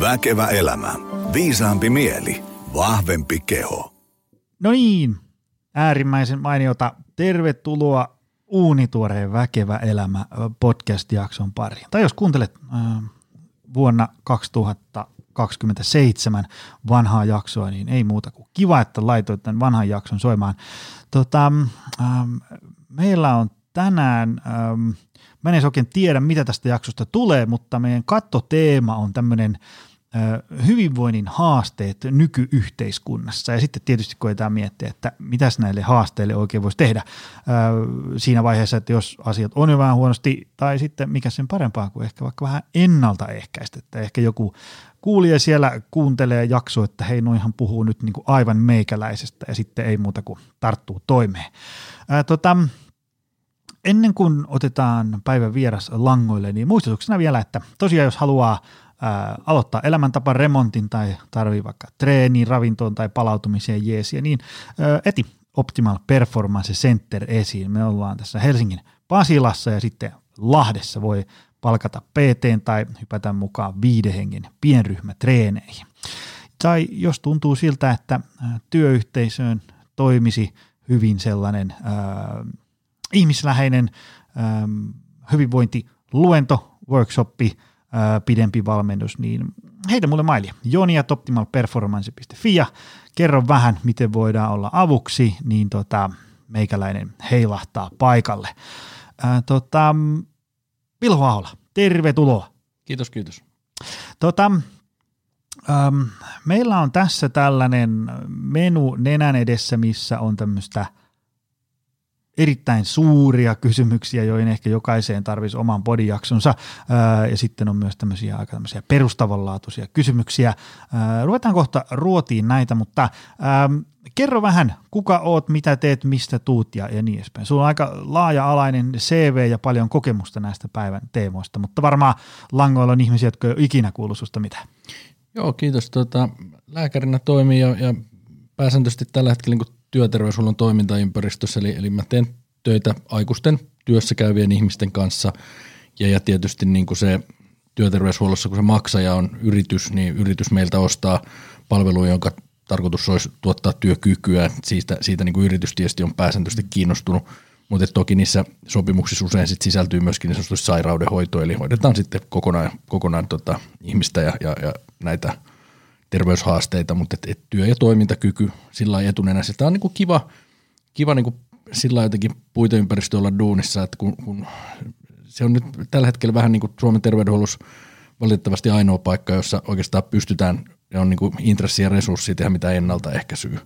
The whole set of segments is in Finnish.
Väkevä elämä. Viisaampi mieli. Vahvempi keho. No niin, äärimmäisen mainiota. Tervetuloa Uunituoreen Väkevä elämä podcast-jakson pariin. Tai jos kuuntelet äh, vuonna 2027 vanhaa jaksoa, niin ei muuta kuin kiva, että laitoit tämän vanhan jakson soimaan. Tota, ähm, meillä on tänään, ähm, mä en oikein tiedä mitä tästä jaksosta tulee, mutta meidän kattoteema on tämmöinen hyvinvoinnin haasteet nykyyhteiskunnassa. Ja sitten tietysti koetaan miettiä, että mitäs näille haasteille oikein voisi tehdä siinä vaiheessa, että jos asiat on jo vähän huonosti, tai sitten mikä sen parempaa kuin ehkä vaikka vähän ennaltaehkäistä, että ehkä joku kuulija siellä kuuntelee jakso, että hei noihan puhuu nyt niin kuin aivan meikäläisestä ja sitten ei muuta kuin tarttuu toimeen. Ää, tota, ennen kuin otetaan päivän vieras langoille, niin muistutuksena vielä, että tosiaan jos haluaa ää, aloittaa elämäntapan remontin tai tarvii vaikka treeniin, ravintoon tai palautumiseen jeesiä, niin ää, eti Optimal Performance Center esiin. Me ollaan tässä Helsingin Pasilassa ja sitten Lahdessa voi palkata PT tai hypätä mukaan viiden hengen pienryhmätreeneihin. Tai jos tuntuu siltä, että työyhteisöön toimisi hyvin sellainen ää, ihmisläheinen ää, hyvinvointiluento, workshoppi, ää, pidempi valmennus, niin heitä mulle mailia. Joni at optimalperformance.fi ja kerro vähän, miten voidaan olla avuksi, niin tota, meikäläinen heilahtaa paikalle. Ää, tota, Vilho Ahola, tervetuloa. Kiitos, kiitos. Tota, ähm, meillä on tässä tällainen menu nenän edessä, missä on tämmöistä – erittäin suuria kysymyksiä, joihin ehkä jokaiseen tarvitsisi oman podijaksonsa. Ja sitten on myös tämmöisiä aika tämmöisiä perustavanlaatuisia kysymyksiä. Ruvetaan kohta ruotiin näitä, mutta ähm, kerro vähän, kuka oot, mitä teet, mistä tuut ja, ja niin edespäin. Sulla on aika laaja-alainen CV ja paljon kokemusta näistä päivän teemoista, mutta varmaan langoilla on ihmisiä, jotka ei ole ikinä kuullut susta mitään. Joo, kiitos. Tota, lääkärinä toimii ja, ja pääsääntöisesti tällä hetkellä niin työterveyshuollon toimintaympäristössä, eli, eli mä teen töitä aikuisten työssä käyvien ihmisten kanssa, ja, ja tietysti niin kuin se työterveyshuollossa, kun se maksaja on yritys, niin yritys meiltä ostaa palveluja, jonka tarkoitus olisi tuottaa työkykyä, siitä, siitä niin kuin yritys tietysti on pääsääntöisesti kiinnostunut, mutta toki niissä sopimuksissa usein sit sisältyy myöskin niin sairaudenhoito, eli hoidetaan sitten kokonaan, kokonaan tota ihmistä ja, ja, ja näitä – terveyshaasteita, mutta et, et työ- ja toimintakyky sillä lailla etunenässä. Tämä on niin kuin kiva, kiva niin kuin sillä jotenkin puiteympäristö olla duunissa, että kun, kun se on nyt tällä hetkellä vähän niin kuin Suomen terveydenhuollossa valitettavasti ainoa paikka, jossa oikeastaan pystytään ja on niin kuin intressi ja resurssi tehdä mitä ennaltaehkäisyä. Mm.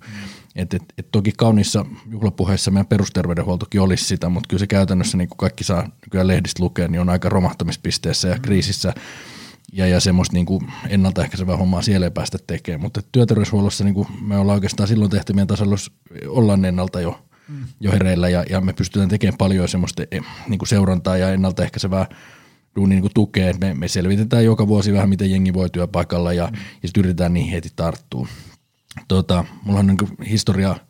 Et, et, et toki kauniissa juhlapuheissa meidän perusterveydenhuoltokin olisi sitä, mutta kyllä se käytännössä, niin kuin kaikki saa nykyään lehdistä lukea, niin on aika romahtamispisteessä ja kriisissä. Mm ja, ja semmoista niin kuin ennaltaehkäisevää hommaa siellä ei päästä tekemään. Mutta työterveyshuollossa niin kuin me ollaan oikeastaan silloin tehtävien tasolla, ollaan ennalta jo, mm. jo hereillä ja, ja me pystytään tekemään paljon semmoista eh, niin kuin seurantaa ja ennaltaehkäisevää duunin niin tukea. Me, me selvitetään joka vuosi vähän, miten jengi voi työpaikalla ja, mm. ja sitten yritetään niihin heti tarttua. Tota, mulla on niin historia –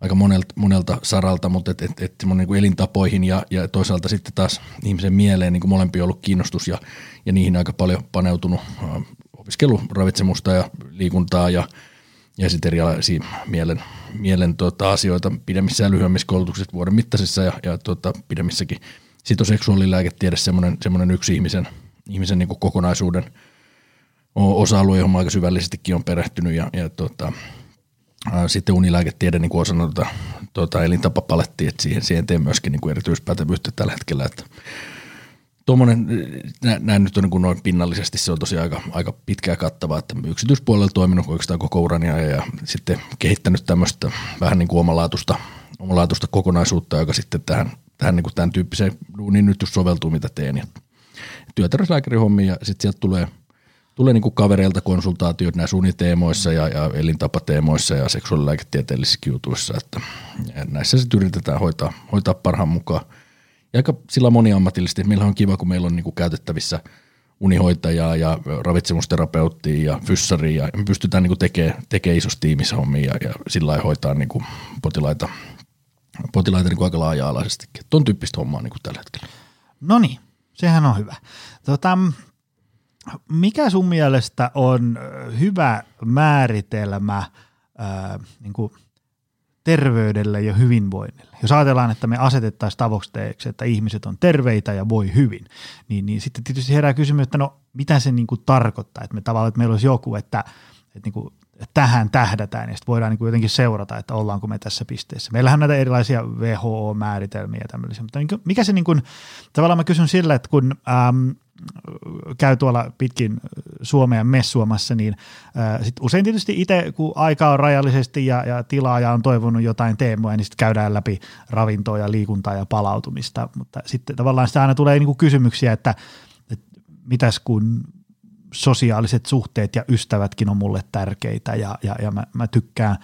aika monelta, monelta saralta, mutta et, et, et niin elintapoihin ja, ja toisaalta sitten taas ihmisen mieleen niin molempi on ollut kiinnostus ja, ja niihin aika paljon paneutunut äh, opiskelu ravitsemusta ja liikuntaa ja, ja sitten erilaisia mielen, mielen tota, asioita pidemmissä ja lyhyemmissä koulutuksissa vuoden mittaisissa ja, ja tota, pidemmissäkin. Sitten on seksuaalilääketiede semmoinen, semmoinen yksi ihmisen, ihmisen niin kokonaisuuden osa-alue, johon aika syvällisestikin on perehtynyt ja, ja tota, sitten unilääketiede niin kuin osana tuota, tuota elintapapalettia, että siihen, siihen teen myöskin niin kuin erityispätevyyttä tällä hetkellä, että Tuommoinen, näin nyt on niin kuin noin pinnallisesti, se on tosiaan aika, aika pitkä ja kattava, että yksityispuolella toiminut oikeastaan koko urani ja, sitten kehittänyt tämmöistä vähän niin kuin omalaatuista, omalaatuista kokonaisuutta, joka sitten tähän, tähän niin kuin tämän tyyppiseen duuniin nyt soveltuu, mitä teen. Ja ja sitten sieltä tulee – tulee niin kuin kavereilta konsultaatiot näissä uniteemoissa ja, ja elintapateemoissa ja seksuaalilääketieteellisissä jutuissa, että näissä sitten yritetään hoitaa, hoitaa parhaan mukaan. Ja aika sillä moniammatillisesti, meillä on kiva, kun meillä on niin kuin käytettävissä unihoitajaa ja ravitsemusterapeuttia ja fyssaria ja me pystytään niin tekemään tekee isossa tiimissä hommia ja, ja sillä lailla hoitaa niin kuin potilaita, potilaita niin kuin aika laaja-alaisestikin. Tuon tyyppistä hommaa niin kuin tällä hetkellä. No niin, sehän on hyvä. Tota, mikä sun mielestä on hyvä määritelmä äh, niin kuin terveydelle ja hyvinvoinnille? Jos ajatellaan, että me asetettaisiin tavoitteeksi, että ihmiset on terveitä ja voi hyvin, niin, niin sitten tietysti herää kysymys, että no mitä se niin kuin tarkoittaa, että me tavallaan, että meillä olisi joku, että, että niin kuin tähän tähdätään ja sitten voidaan niin kuin jotenkin seurata, että ollaanko me tässä pisteessä. Meillähän on näitä erilaisia WHO-määritelmiä tämmöisiä, mutta niin kuin, mikä se niin kuin, tavallaan mä kysyn sillä, että kun äm, käy tuolla pitkin Suomea messuamassa, niin ää, sit usein tietysti itse, kun aika on rajallisesti ja, ja tilaaja on toivonut jotain teemoja, niin sitten käydään läpi ravintoa ja liikuntaa ja palautumista, mutta sitten tavallaan sitä aina tulee niinku kysymyksiä, että, että mitäs kun sosiaaliset suhteet ja ystävätkin on mulle tärkeitä ja, ja, ja mä, mä tykkään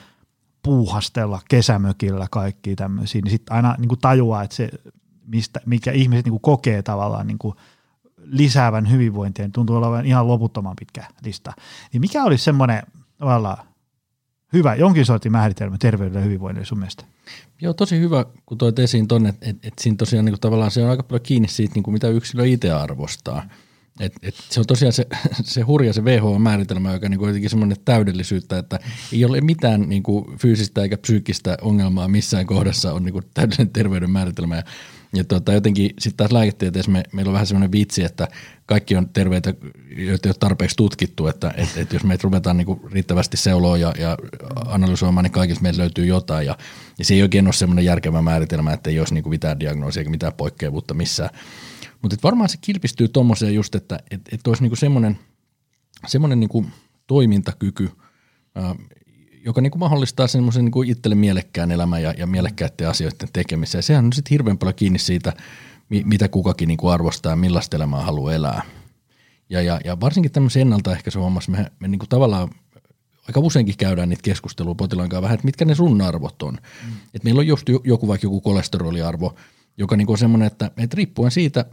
puuhastella kesämökillä kaikki tämmöisiä, niin sitten aina niin kuin tajuaa, että se, mistä, mikä ihmiset niin kuin kokee tavallaan niin kuin lisäävän hyvinvointia, niin tuntuu olevan ihan loputtoman pitkä lista. Niin mikä olisi semmoinen tavallaan hyvä, jonkin sortin määritelmä terveydelle ja hyvinvoinnille sun mielestä? Joo, tosi hyvä, kun toit esiin tuonne, että et, et siinä tosiaan niin kuin tavallaan se on aika paljon kiinni siitä, niin kuin mitä yksilö itse arvostaa. Et, et se on tosiaan se, se hurja se WHO-määritelmä, joka niin jotenkin semmoinen täydellisyyttä, että ei ole mitään niin kuin fyysistä eikä psyykkistä ongelmaa missään kohdassa on niin kuin täydellinen terveyden määritelmä. Ja, ja tota, jotenkin sitten taas lääketieteessä me, meillä on vähän semmoinen vitsi, että kaikki on terveitä, joita ei ole tarpeeksi tutkittu, että et, et jos meitä ruvetaan niin kuin riittävästi seuloa ja, ja analysoimaan, niin kaikista meiltä löytyy jotain. Ja, ja se ei oikein ole semmoinen järkevä määritelmä, että ei olisi niin kuin mitään diagnoosia eikä mitään poikkeavuutta missään. Mutta varmaan se kilpistyy tuommoiseen just, että et, et olisi niinku semmoinen, semmoinen niinku toimintakyky, ää, joka niinku mahdollistaa semmoisen niinku itselle mielekkään elämän ja, ja mielekkäiden asioiden tekemisen. Ja sehän on sitten hirveän paljon kiinni siitä, mi, mitä kukakin niinku arvostaa ja millaista elämää haluaa elää. Ja, ja, ja varsinkin tämmöisen ennaltaehkäisyn hommassa me, me niinku tavallaan aika useinkin käydään niitä keskustelua potilaan kanssa vähän, että mitkä ne sun arvot on. Mm. Et meillä on just joku vaikka joku kolesteroliarvo, joka niinku on semmoinen, että, että riippuen siitä,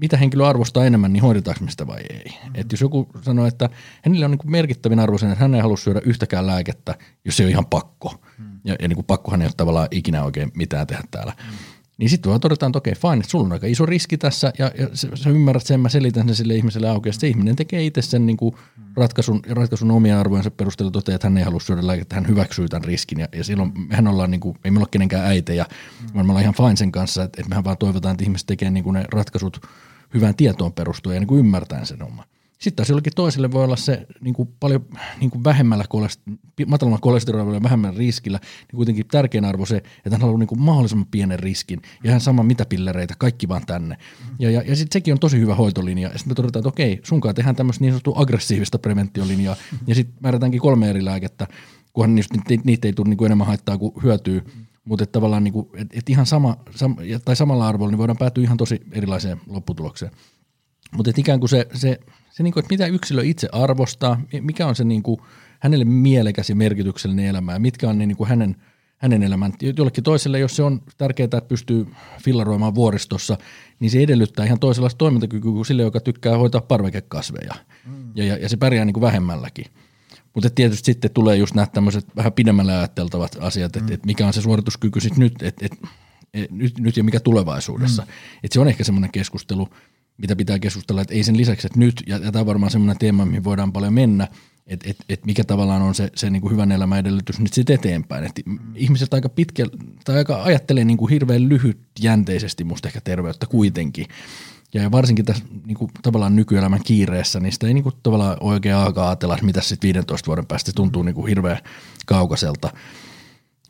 mitä henkilö arvostaa enemmän, niin hoidetaanko me sitä vai ei. Mm-hmm. Et jos joku sanoo, että hänellä on niin merkittävin arvo sen, että hän ei halua syödä yhtäkään lääkettä, jos se on ihan pakko. Mm. Ja, ja niin kuin pakkohan ei ole tavallaan ikinä oikein mitään tehdä täällä. Mm. Niin sitten vaan todetaan, että okei, fine, että sulla on aika iso riski tässä ja, ja sä ymmärrät sen, mä selitän sen sille ihmiselle auki. Ja se ihminen tekee itse sen niin kuin ratkaisun, ratkaisun omia arvojensa perusteella toteaa, että hän ei halua syödä lääkettä, hän hyväksyy tämän riskin. Ja, ja silloin mehän ollaan, niin kuin, ei meillä ole kenenkään äitejä, mm. vaan me ollaan ihan fine sen kanssa, että, että mehän vaan toivotaan, että ihmiset tekee niin kuin ne ratkaisut – hyvään tietoon perustuen ja niin kuin ymmärtäen sen oman. Sitten taas toiselle voi olla se niin kuin paljon niin kuin vähemmällä matalalla kolesterolilla ja vähemmällä riskillä, niin kuitenkin tärkein arvo se, että hän haluaa niin kuin mahdollisimman pienen riskin ja hän sama mitä pillereitä, kaikki vaan tänne. Ja, ja, ja sitten sekin on tosi hyvä hoitolinja. Ja sitten me todetaan, että okei, sunkaan tehdään tämmöistä niin sanottua aggressiivista preventiolinjaa ja sitten määrätäänkin kolme eri lääkettä, kunhan niitä, niitä ei tule niin kuin enemmän haittaa kuin hyötyy. Mutta tavallaan niinku, et, et ihan sama, sam, tai samalla arvolla niin voidaan päätyä ihan tosi erilaiseen lopputulokseen. Mutta ikään kuin se, se, se niinku, että mitä yksilö itse arvostaa, mikä on se niinku, hänelle mielekäs ja merkityksellinen elämä ja mitkä on ne niinku hänen, hänen elämän. Jollekin toiselle, jos se on tärkeää, että pystyy fillaroimaan vuoristossa, niin se edellyttää ihan toisenlaista toimintakykyä kuin sille, joka tykkää hoitaa parvekekasveja. Mm. Ja, ja, ja se pärjää niin kuin vähemmälläkin. Mutta tietysti sitten tulee just nämä tämmöiset vähän pidemmälle ajatteltavat asiat, että mm. et mikä on se suorituskyky sitten nyt, et, et, et, nyt, nyt ja mikä tulevaisuudessa. Mm. Et se on ehkä semmoinen keskustelu, mitä pitää keskustella, että ei sen lisäksi, että nyt, ja, ja tämä on varmaan semmoinen teema, mihin voidaan paljon mennä, että et, et mikä tavallaan on se, se niinku hyvän elämän edellytys nyt sitten eteenpäin. Et mm. Ihmiset aika pitkä, tai aika ajattelee niinku hirveän lyhytjänteisesti musta ehkä terveyttä kuitenkin. Ja varsinkin tässä niin kuin, tavallaan nykyelämän kiireessä, niin sitä ei niin kuin, tavallaan oikein alkaa ajatella, että mitä sitten 15 vuoden päästä se tuntuu niin kuin, hirveän kaukaiselta.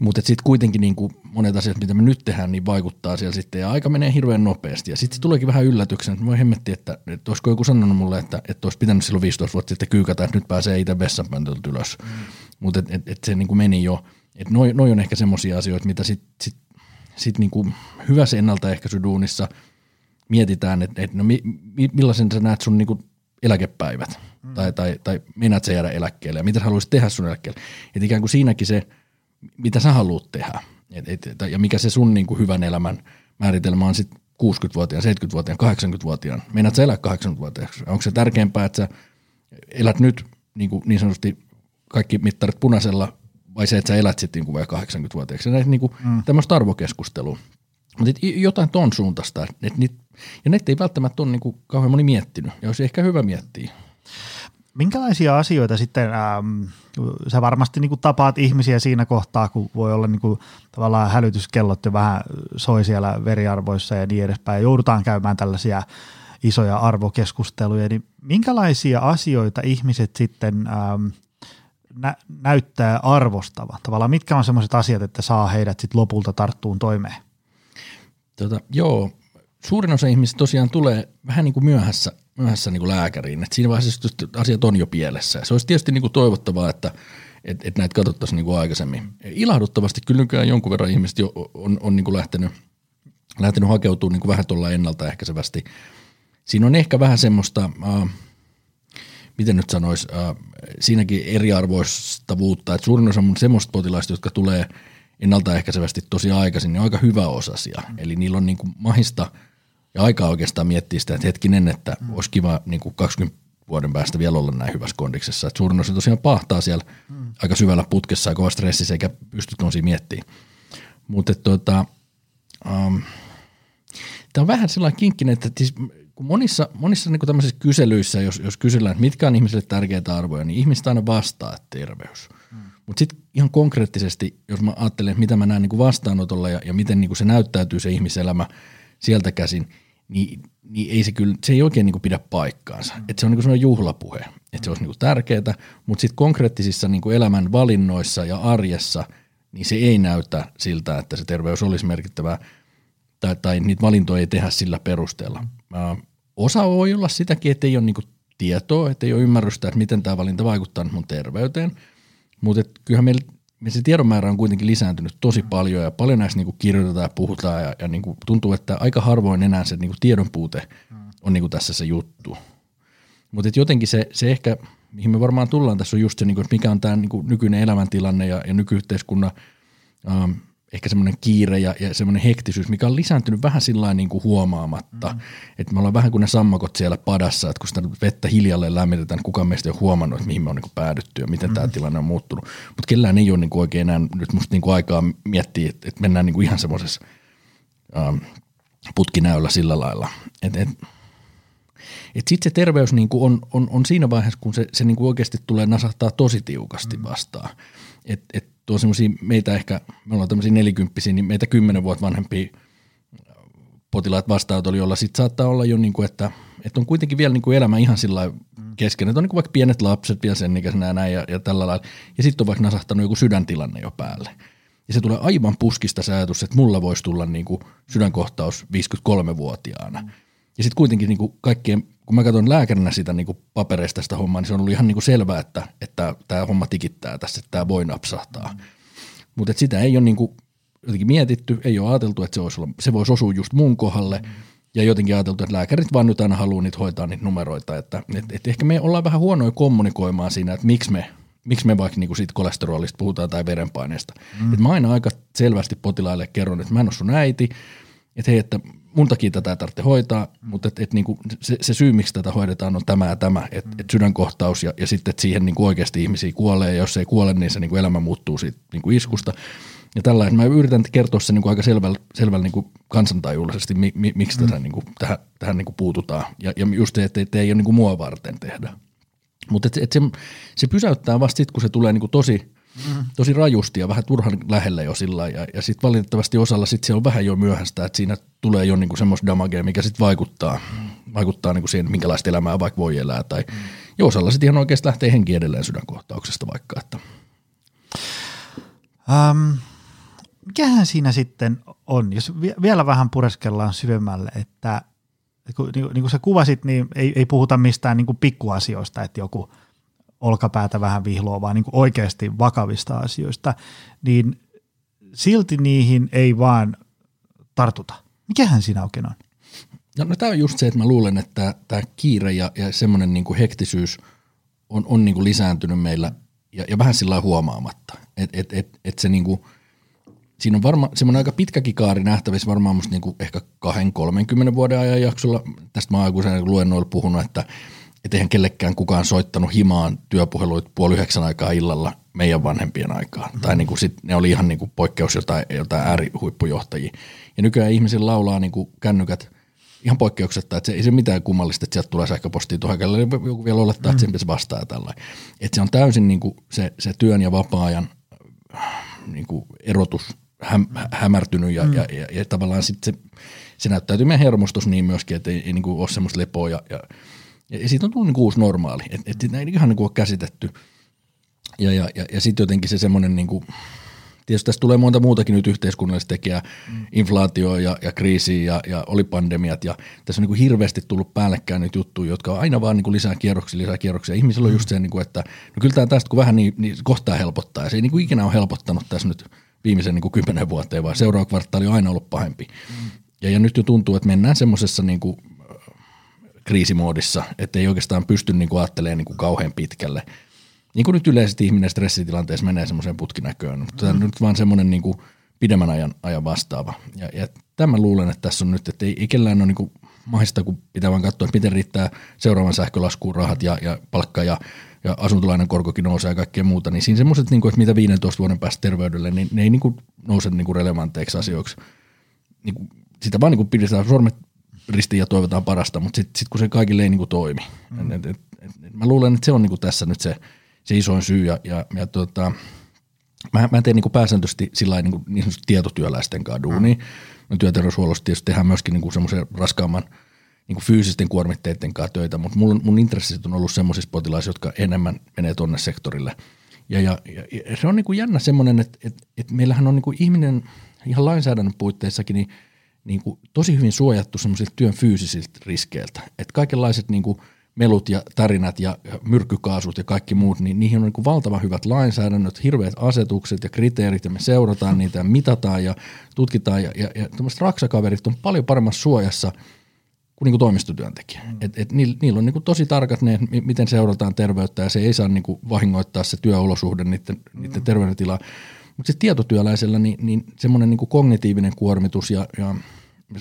Mutta sitten kuitenkin niin kuin monet asiat, mitä me nyt tehdään, niin vaikuttaa siellä sitten ja aika menee hirveän nopeasti. Ja sitten tuleekin vähän yllätyksen, että voi hemmetti, että, että olisiko joku sanonut mulle, että, että olisi pitänyt silloin 15 vuotta sitten kyykätä, että nyt pääsee itse vessanpöntöltä ylös. Mm. Mutta et, et, et se niin kuin meni jo. Että noi, noi on ehkä semmoisia asioita, mitä sitten sit, sit niin kuin hyvässä ennaltaehkäisyduunissa – mietitään, että, että no mi, mi, millaisen sä näet sun niinku eläkepäivät mm. tai, tai, tai meinaat sä jäädä eläkkeelle ja mitä haluaisit tehdä sun eläkkeelle. Että ikään kuin siinäkin se, mitä sä haluat tehdä et, et, ja mikä se sun niinku hyvän elämän määritelmä on sitten 60-vuotiaan, 70-vuotiaan, 80-vuotiaan. Meinaat sä elää 80-vuotiaaksi? Onko se tärkeämpää, että sä elät nyt niin, kuin niin sanotusti kaikki mittarit punaisella vai se, että sä elät sitten niin 80-vuotiaaksi? Näitä niin kuin, mm. tämmöistä arvokeskustelua. Mutta jotain ton suuntaista. Et niit, ja näitä ei välttämättä ole niinku kauhean moni miettinyt, ja olisi ehkä hyvä miettiä. Minkälaisia asioita sitten, ähm, sä varmasti niin kuin tapaat ihmisiä siinä kohtaa, kun voi olla niin kuin, tavallaan hälytyskellot jo vähän soi siellä veriarvoissa ja niin edespäin, ja joudutaan käymään tällaisia isoja arvokeskusteluja, niin minkälaisia asioita ihmiset sitten ähm, nä- näyttää arvostava? Tavallaan mitkä on sellaiset asiat, että saa heidät sitten lopulta tarttuun toimeen? Tota, joo, suurin osa ihmisistä tosiaan tulee vähän niin kuin myöhässä, myöhässä niin kuin lääkäriin. Et siinä vaiheessa asiat on jo pielessä. se olisi tietysti niin kuin toivottavaa, että et, et näitä katsottaisiin niin kuin aikaisemmin. Ilahduttavasti kyllä nykyään jonkun verran ihmiset jo on, on niin kuin lähtenyt, lähtenyt hakeutumaan niin kuin vähän tuolla ennaltaehkäisevästi. Siinä on ehkä vähän semmoista, äh, miten nyt sanoisi, äh, siinäkin eriarvoistavuutta, että suurin osa mun semmoista potilaista, jotka tulee – ennaltaehkäisevästi tosi aikaisin, niin on aika hyvä osasia. Mm. Eli niillä on niin kuin mahista ja aikaa oikeastaan miettiä sitä, että hetkinen, että mm. olisi kiva niin kuin 20 vuoden päästä vielä olla näin hyvässä kondiksessa. Että suurin osa tosiaan pahtaa siellä mm. aika syvällä putkessa ja kova stressissä eikä pysty tuollaisia miettimään. Mutta tuota, um, tämä on vähän sellainen kinkkinen, että siis kun monissa, monissa niin tämmöisissä kyselyissä, jos, jos kysellään, että mitkä on ihmisille tärkeitä arvoja, niin ihmiset aina vastaa, että terveys. Mm. Mutta sitten ihan konkreettisesti, jos mä ajattelen, että mitä mä näen niin vastaanotolla ja, ja miten niin se näyttäytyy se ihmiselämä sieltä käsin, niin, niin ei se kyllä, se ei oikein niin pidä paikkaansa. Mm. Että se on niin sellainen juhlapuhe, että se olisi niin tärkeää, mutta sitten konkreettisissa niin elämän valinnoissa ja arjessa, niin se ei näytä siltä, että se terveys olisi merkittävää tai, tai niitä valintoja ei tehdä sillä perusteella. Ää, osa voi olla sitäkin, että ei ole niin tietoa, että ei ole ymmärrystä, että miten tämä valinta vaikuttaa mun terveyteen – mutta kyllähän meillä se tiedon määrä on kuitenkin lisääntynyt tosi paljon ja paljon näistä niinku kirjoitetaan ja puhutaan ja, ja niinku tuntuu, että aika harvoin enää se niinku tiedon puute on niinku tässä se juttu. Mutta jotenkin se, se ehkä, mihin me varmaan tullaan tässä on just se, niinku, että mikä on tämä niinku nykyinen elämäntilanne ja, ja nykyyhteiskunnan ähm, ehkä semmoinen kiire ja, ja semmoinen hektisyys, mikä on lisääntynyt vähän sillä niin kuin huomaamatta. Mm. Että me ollaan vähän kuin ne sammakot siellä padassa, että kun sitä vettä hiljalleen lämmitetään, niin kukaan meistä ei ole huomannut, että mihin me on niin kuin päädytty ja miten mm. tämä tilanne on muuttunut. Mutta kellään ei ole niin kuin oikein enää nyt musta niin kuin aikaa miettiä, että, että mennään niin kuin ihan semmoisessa ähm, putkinäöllä sillä lailla. Että et, et sitten se terveys niin kuin on, on, on siinä vaiheessa, kun se, se niin kuin oikeasti tulee nasahtaa tosi tiukasti mm. vastaan. Et, et tuo semmoisia meitä ehkä, me ollaan tämmöisiä nelikymppisiä, niin meitä kymmenen vuotta vanhempia potilaat vastaanotolla, jolla sitten saattaa olla jo, niin kuin, että, että on kuitenkin vielä niin kuin elämä ihan sillä kesken, että on niin kuin vaikka pienet lapset vielä sen ikäisenä näin ja, ja tällä lailla, ja sitten on vaikka nasahtanut joku sydäntilanne jo päälle. Ja se tulee aivan puskista se ajatus, että mulla voisi tulla niin kuin sydänkohtaus 53-vuotiaana. Mm. Ja sitten kuitenkin niin kuin kaikkien, kun mä katson lääkärinä sitä niin kuin papereista sitä hommaa, niin se on ollut ihan niin kuin selvää, että, että tämä homma tikittää tässä, että tämä voi napsahtaa. Mm. Mutta sitä ei ole niin kuin jotenkin mietitty, ei ole ajateltu, että se, olisi olla, se voisi osua just mun kohdalle. Mm. Ja jotenkin ajateltu, että lääkärit vaan nyt aina haluaa niitä hoitaa niitä numeroita. Että, et, et ehkä me ollaan vähän huonoja kommunikoimaan siinä, että miksi me, miksi me vaikka niinku siitä kolesterolista puhutaan tai verenpaineesta. Mm. Et mä aina aika selvästi potilaille kerron, että mä en ole sun äiti, että hei, että mun takia tätä ei tarvitse hoitaa, mutta et, et niinku se, se syy, miksi tätä hoidetaan, on tämä ja tämä, että et sydänkohtaus ja, ja sitten, että siihen niinku oikeasti ihmisiä kuolee, ja jos se ei kuole, niin se niinku elämä muuttuu siitä niinku iskusta. Ja tällä mä yritän kertoa se niinku aika selvällä, selvällä niinku kansantajuisesti, mi, mi, miksi mm. tätä, niinku, tähän, tähän niinku puututaan. Ja, ja just se, että ei, ei ole niinku mua varten tehdä. Mutta et, et se, se pysäyttää vasta sitten, kun se tulee niinku tosi mm. tosi rajusti ja vähän turhan lähellä jo sillä ja, ja sitten valitettavasti osalla sitten se on vähän jo myöhäistä, että siinä tulee jo niinku semmoista damagea, mikä sitten vaikuttaa, vaikuttaa niinku siihen, minkälaista elämää vaikka voi elää tai mm. jo osalla sitten ihan oikeasti lähtee henki edelleen sydänkohtauksesta vaikka. Että. Um, mikähän siinä sitten on, jos vielä vähän pureskellaan syvemmälle, että niin kuin sä kuvasit, niin ei, ei puhuta mistään niin kuin pikkuasioista, että joku – olkapäätä vähän vihloa, vaan niin kuin oikeasti vakavista asioista, niin silti niihin ei vaan tartuta. Mikähän siinä oikein on? No, no tämä on just se, että mä luulen, että tämä kiire ja, ja semmoinen niin kuin hektisyys on, on niin kuin lisääntynyt meillä ja, ja vähän sillä huomaamatta. Et, et, et, et se niin kuin, siinä on varmaan semmoinen aika pitkäkin kaari nähtävissä varmaan musta niin kuin ehkä 20-30 vuoden ajan jaksolla. Tästä mä oon luennoilla puhunut, että että eihän kellekään kukaan soittanut himaan työpuheluita puoli yhdeksän aikaa illalla meidän vanhempien aikaan. Mm-hmm. Tai niin kuin sit, ne oli ihan niin kuin poikkeus jotain, jotain äärihuippujohtajia. Ja nykyään ihmisillä laulaa niin kuin kännykät ihan poikkeuksetta, että se ei se mitään kummallista, että sieltä tulee sähköpostia tuohon joku vielä olettaa, että sen se vastaa ja tällä. Että se on täysin niin kuin se, se työn ja vapaa-ajan niin kuin erotus häm, hämärtynyt ja, mm. ja, ja, ja, tavallaan sitten se, se näyttäytyy meidän hermostus niin myöskin, että ei, ei niin kuin ole semmoista lepoa ja, ja, ja siitä on tullut niin uusi normaali, että et, et ei ihan niin kuin ole käsitetty. Ja, ja, ja, ja sitten jotenkin se semmoinen niin kuin, Tietysti tässä tulee monta muutakin nyt yhteiskunnallista tekijää, mm. inflaatio ja, ja kriisi ja, ja oli pandemiat ja tässä on niin kuin hirveästi tullut päällekkäin nyt juttuja, jotka on aina vaan niin kuin lisää kierroksia, lisää kierroksia. Ihmisillä on just se, niin kuin, että no kyllä tämä tästä kun vähän niin, niin kohtaa helpottaa ja se ei niin kuin ikinä ole helpottanut tässä nyt viimeisen niin kuin kymmenen vuoteen, vaan seuraava kvartaali on aina ollut pahempi. Mm. Ja, ja nyt jo tuntuu, että mennään semmoisessa niin kuin kriisimoodissa, että ei oikeastaan pysty niin kuin ajattelemaan niin kuin kauhean pitkälle – niin kuin nyt yleisesti ihminen stressitilanteessa menee semmoiseen putkinäköön, mutta mm. nyt vaan semmoinen niin kuin pidemmän ajan, ajan vastaava. Ja, ja tämän luulen, että tässä on nyt, että ei, ei kellään ole niin kuin mahdollista, kun pitää vaan katsoa, että miten riittää seuraavan sähkölaskuun rahat ja, ja palkka ja, ja asuntolainan korkokin nousee ja kaikkea muuta, niin siinä semmoiset, niin kuin, että mitä 15 vuoden päästä terveydelle, niin ne ei niin kuin nouse niin kuin relevanteiksi asioiksi. Niin kuin, sitä vaan niin kuin pidetään sormet ristiin ja toivotaan parasta, mutta sitten sit kun se kaikille ei niin kuin toimi. Mm. Et, et, et, et, mä luulen, että se on niin kuin tässä nyt se – se isoin syy. Ja, ja, ja tota, mä, mä teen niin kuin pääsääntöisesti sillä niin, kuin, niin tietotyöläisten kanssa duunia. Mm. Työterveyshuollossa tietysti tehdään myöskin niin semmoisen raskaamman niin kuin fyysisten kuormitteiden kanssa töitä, mutta mun, mun intressit on ollut semmoisissa potilaissa, jotka enemmän menee tuonne sektorille. Ja, ja, ja se on niin kuin jännä semmoinen, että, että, että meillähän on niin kuin ihminen ihan lainsäädännön puitteissakin niin, niin kuin tosi hyvin suojattu semmoisilta työn fyysisiltä riskeiltä. Että kaikenlaiset niin kuin – melut ja tarinat ja myrkkykaasut ja kaikki muut, niin niihin on niin kuin valtavan hyvät lainsäädännöt, hirveät asetukset ja kriteerit ja me seurataan niitä ja mitataan ja tutkitaan ja, ja, ja tämmöiset raksakaverit on paljon paremmassa suojassa kuin, niin kuin toimistotyöntekijä. Mm. Et, et niillä, niillä on niin kuin tosi tarkat ne, miten seurataan terveyttä ja se ei saa niin kuin vahingoittaa se työolosuhde niiden, niiden mm. terveydentilaa. Mutta sitten tietotyöläisellä niin, niin semmoinen niin kognitiivinen kuormitus ja, ja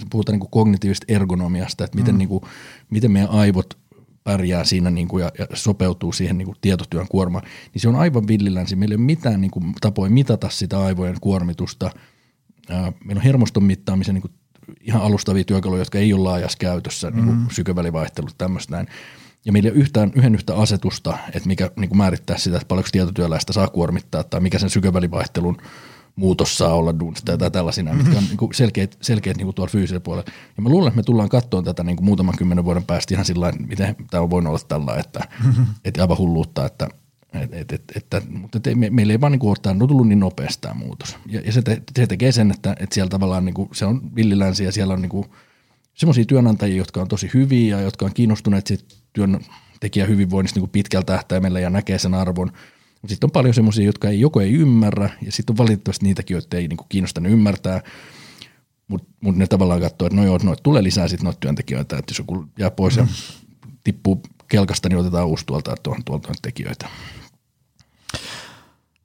puhutaan niin kuin kognitiivisesta ergonomiasta, että miten, mm. niin kuin, miten meidän aivot pärjää siinä niin kuin ja, ja sopeutuu siihen niin kuin tietotyön kuormaan, niin se on aivan villilänsi. Meillä ei ole mitään niin kuin, tapoja mitata sitä aivojen kuormitusta. Ää, meillä on hermoston mittaamisen niin kuin, ihan alustavia työkaluja, jotka ei ole laajassa käytössä, mm. niin kuin sykevälivaihtelut, tämmöistä näin. Ja meillä ei ole yhtään yhden yhtä asetusta, että mikä niin kuin määrittää sitä, että paljonko tietotyöläistä saa kuormittaa tai mikä sen sykevälivaihtelun – muutos saa olla duunista tai tällaisina, mitkä on niin selkeät, selkeät niin kuin tuolla fyysisellä puolella. Ja mä luulen, että me tullaan katsomaan tätä niin kuin muutaman kymmenen vuoden päästä ihan sillä miten tämä on voinut olla tällä, että, mm-hmm. että aivan hulluutta, että, et, et, et, että, mutta et, me, meillä ei vaan niin ottaa, on tullut niin nopeasti tämä muutos. Ja, ja se, te, se tekee sen, että, että siellä tavallaan niin kuin, se on villilänsi ja siellä on niin kuin, semmoisia työnantajia, jotka on tosi hyviä ja jotka on kiinnostuneet siitä työntekijän hyvinvoinnista niin pitkällä tähtäimellä ja näkee sen arvon – sitten on paljon semmoisia, jotka ei, joko ei ymmärrä, ja sitten on valitettavasti niitäkin, joita ei niinku kiinnosta ne ymmärtää, mutta mut ne tavallaan katsoo, että no joo, no, tulee lisää sitten noita työntekijöitä, että jos joku jää pois ja tippuu kelkasta, niin otetaan uusi tuolta, tuolta, tuolta tekijöitä.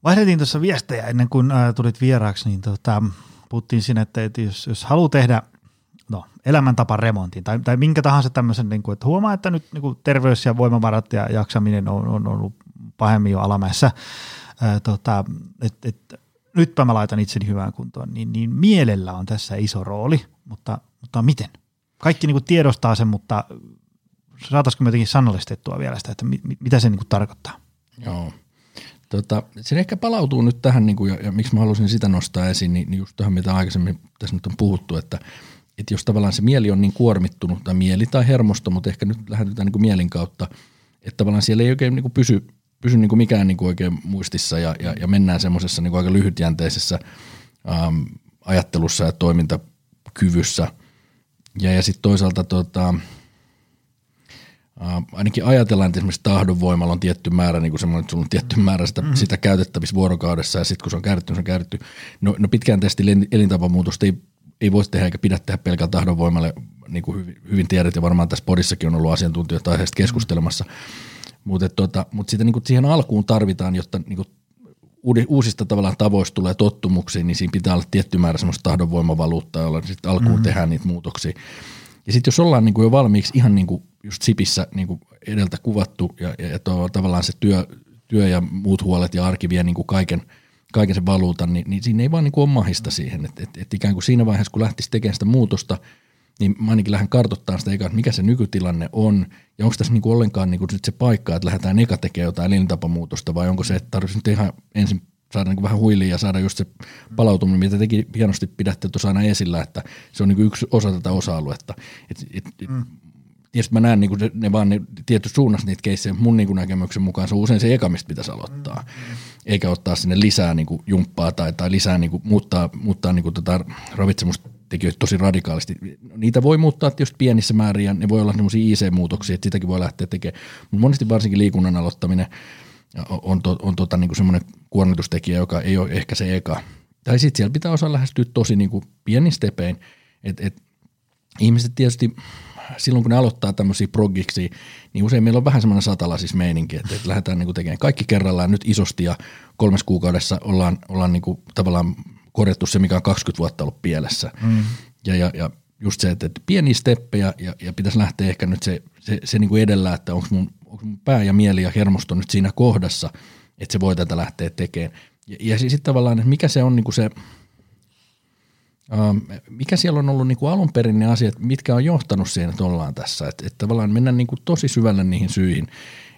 Vaihdettiin tuossa viestejä ennen kuin äh, tulit vieraaksi, niin tota, puhuttiin siinä, että, että jos, jos haluaa tehdä no, elämäntapan remontin tai, tai minkä tahansa tämmöisen, niin kuin, että huomaa, että nyt niin kuin terveys ja voimavarat ja jaksaminen on, on ollut pahemmin jo alamäessä, tota, että et, nytpä mä laitan itseni hyvään kuntoon, niin, niin mielellä on tässä iso rooli, mutta, mutta miten? Kaikki niin kuin tiedostaa sen, mutta saataisiko me jotenkin sanallistettua vielä sitä, että mit, mitä se niin kuin tarkoittaa? Joo. Tota, se ehkä palautuu nyt tähän, niin kuin, ja, ja miksi mä halusin sitä nostaa esiin, niin, niin just tähän, mitä aikaisemmin tässä nyt on puhuttu, että, että jos tavallaan se mieli on niin kuormittunut, tai mieli tai hermosto, mutta ehkä nyt lähdetään niin kuin mielin kautta, että tavallaan siellä ei oikein niin kuin pysy pysy niin kuin mikään niin kuin oikein muistissa ja, ja, ja mennään semmoisessa niin aika lyhytjänteisessä ähm, ajattelussa ja toimintakyvyssä. Ja, ja sitten toisaalta tota, äh, ainakin ajatellaan, että esimerkiksi tahdonvoimalla on tietty määrä, niin kuin semmoinen, että sulla on tietty määrä sitä, mm-hmm. sitä käytettävissä vuorokaudessa ja sitten kun se on käytetty, se on käytetty. No, no pitkään testi elintapamuutosta ei, ei voi tehdä eikä pidä tehdä pelkällä tahdonvoimalle, niin kuin hyvin, hyvin tiedät ja varmaan tässä podissakin on ollut asiantuntijoita aiheesta keskustelemassa. Mutta tota, mut sitten niinku siihen alkuun tarvitaan, jotta niinku uusista tavallaan tavoista tulee tottumuksiin, niin siinä pitää olla tietty määrä semmoista tahdonvoimavaluuttaa, jolla sitten alkuun mm-hmm. tehdään niitä muutoksia. Ja sitten jos ollaan niinku jo valmiiksi ihan niinku just Sipissä niinku edeltä kuvattu ja, ja, ja tavallaan se työ, työ ja muut huolet ja arki vie niinku kaiken, kaiken sen valuutan, niin, niin siinä ei vaan niinku ole mahista siihen. Että et, et ikään kuin siinä vaiheessa, kun lähtisi tekemään sitä muutosta, niin mä ainakin lähden kartoittamaan sitä että mikä se nykytilanne on, ja onko tässä niinku ollenkaan niinku sit se paikka, että lähdetään eka tekemään jotain elintapamuutosta, vai onko se, että tarvitsisi nyt ihan ensin saada niin vähän huiliin ja saada just se palautuminen, mitä tekin hienosti pidätte tuossa aina esillä, että se on niin yksi osa tätä osa-aluetta. Et, et, et, mm. Tietysti mä näen niin ne, ne vaan ne tietysti suunnassa niitä keissejä, mun niin näkemyksen mukaan se on usein se eka, mistä pitäisi aloittaa, mm. Eikä ottaa sinne lisää niin kuin jumppaa tai, tai lisää niin kuin muuttaa, muuttaa niin kuin tota ravitsemustekijöitä tosi radikaalisti. Niitä voi muuttaa tietysti pienissä määrin ja ne voi olla semmoisia IC-muutoksia, että sitäkin voi lähteä tekemään, mutta monesti varsinkin liikunnan aloittaminen – on, to, on tota, niin semmoinen kuormitustekijä, joka ei ole ehkä se eka. Tai sitten siellä pitää osaa lähestyä tosi niin kuin pienin stepein. Et, et, ihmiset tietysti silloin kun ne aloittaa tämmöisiä progiksi, niin usein meillä on vähän semmoinen satalasis meininki, että, että lähdetään niin kuin tekemään kaikki kerrallaan nyt isosti ja kolmes kuukaudessa ollaan, ollaan niin kuin tavallaan korjattu se, mikä on 20 vuotta ollut pielessä. Mm. Ja, ja, ja just se, että, että pieni steppejä ja, ja pitäisi lähteä ehkä nyt se, se, se niin kuin edellä, että onko mun onko mun pää ja mieli ja hermosto nyt siinä kohdassa, että se voi tätä lähteä tekemään. Ja, ja sitten tavallaan, että mikä se on niin kuin se, mikä siellä on ollut niin kuin alun perin ne asiat, mitkä on johtanut siihen, että ollaan tässä. Että, että tavallaan mennään niin kuin tosi syvälle niihin syihin.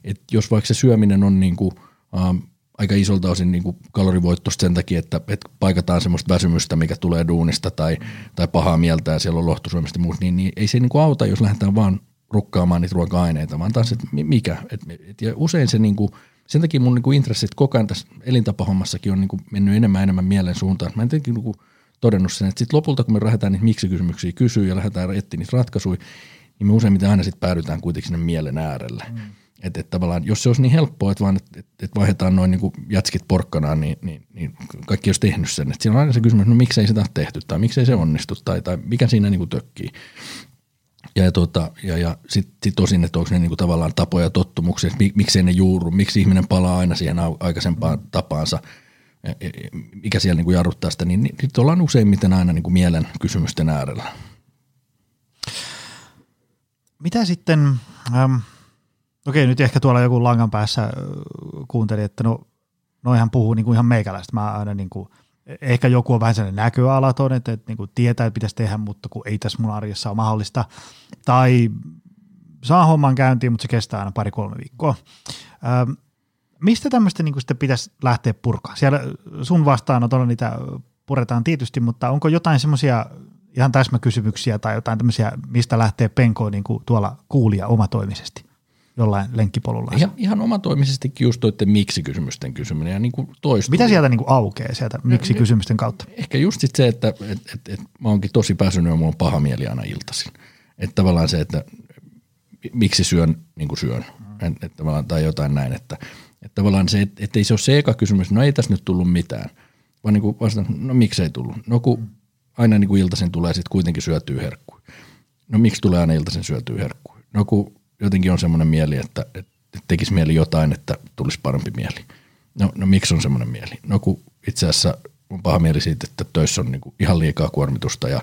Että jos vaikka se syöminen on niin kuin, uh, aika isolta osin niin kuin kalorivoittosta sen takia, että, että paikataan semmoista väsymystä, mikä tulee duunista tai, tai pahaa mieltä ja siellä on lohtusyömistä ja muuta, niin, niin ei se niin kuin auta, jos lähdetään vaan rukkaamaan niitä ruoka-aineita, vaan taas, että mikä. Et, et, ja usein se niinku, sen takia mun niinku intressit koko ajan tässä elintapahommassakin on niinku mennyt enemmän enemmän mielen suuntaan. Mä en tietenkin niinku todennut sen, että sitten lopulta kun me lähdetään niitä miksi-kysymyksiä kysyä ja lähdetään etsiä niitä ratkaisuja, niin me useimmiten aina sitten päädytään kuitenkin sinne mielen äärelle. Mm. Että et tavallaan, jos se olisi niin helppoa, että vaan et, et, et vaihdetaan noin niinku jätskit porkkanaan, niin, niin, niin kaikki olisi tehnyt sen. Et siinä on aina se kysymys, no miksei sitä ole tehty tai miksei se onnistu tai, tai mikä siinä niinku tökkii. Ja, ja, tuota, ja, ja sitten sit tosin, että onko ne niinku tavallaan tapoja ja tottumuksia, että miksei ne juuru, miksi ihminen palaa aina siihen aikaisempaan tapaansa, ja, ja, mikä siellä niinku jarruttaa sitä, niin, niin ollaan useimmiten aina niinku mielen kysymysten äärellä. Mitä sitten, ähm, okei nyt ehkä tuolla joku langan päässä kuunteli, että no noihan puhuu niinku ihan meikäläistä, mä aina niinku – ehkä joku on vähän sellainen näköalaton, että, että niin kuin tietää, että pitäisi tehdä, mutta kun ei tässä mun arjessa ole mahdollista. Tai saa homman käyntiin, mutta se kestää aina pari-kolme viikkoa. Ähm, mistä tämmöistä niin sitten pitäisi lähteä purkaa? Siellä sun vastaanotolla niitä puretaan tietysti, mutta onko jotain semmoisia ihan täsmäkysymyksiä tai jotain tämmöisiä, mistä lähtee penkoon niin kuin tuolla kuulia omatoimisesti? jollain lenkkipolulla. Ihan, ihan omatoimisestikin just toitte miksi-kysymysten kysyminen ja niin kuin toistuu. Mitä sieltä niin kuin aukeaa sieltä miksi-kysymysten kautta? Ehkä just sit se, että et, et, et, mä oonkin tosi pääsynyt ja mulla on paha mieli aina iltaisin. Että tavallaan se, että miksi syön niin kuin syön et, et tavallaan, tai jotain näin, että, että tavallaan se, että et ei se ole se eka kysymys, no ei tässä nyt tullut mitään, vaan niin kuin vastaan, no miksi ei tullut? No kun aina niin kuin iltaisin tulee sitten kuitenkin syötyy herkkuja. No miksi tulee aina iltaisin syötyy herkkuja? No kun jotenkin on semmoinen mieli, että, että tekisi mieli jotain, että tulisi parempi mieli. No, no miksi on semmoinen mieli? No kun itse asiassa on paha mieli siitä, että töissä on niinku ihan liikaa kuormitusta ja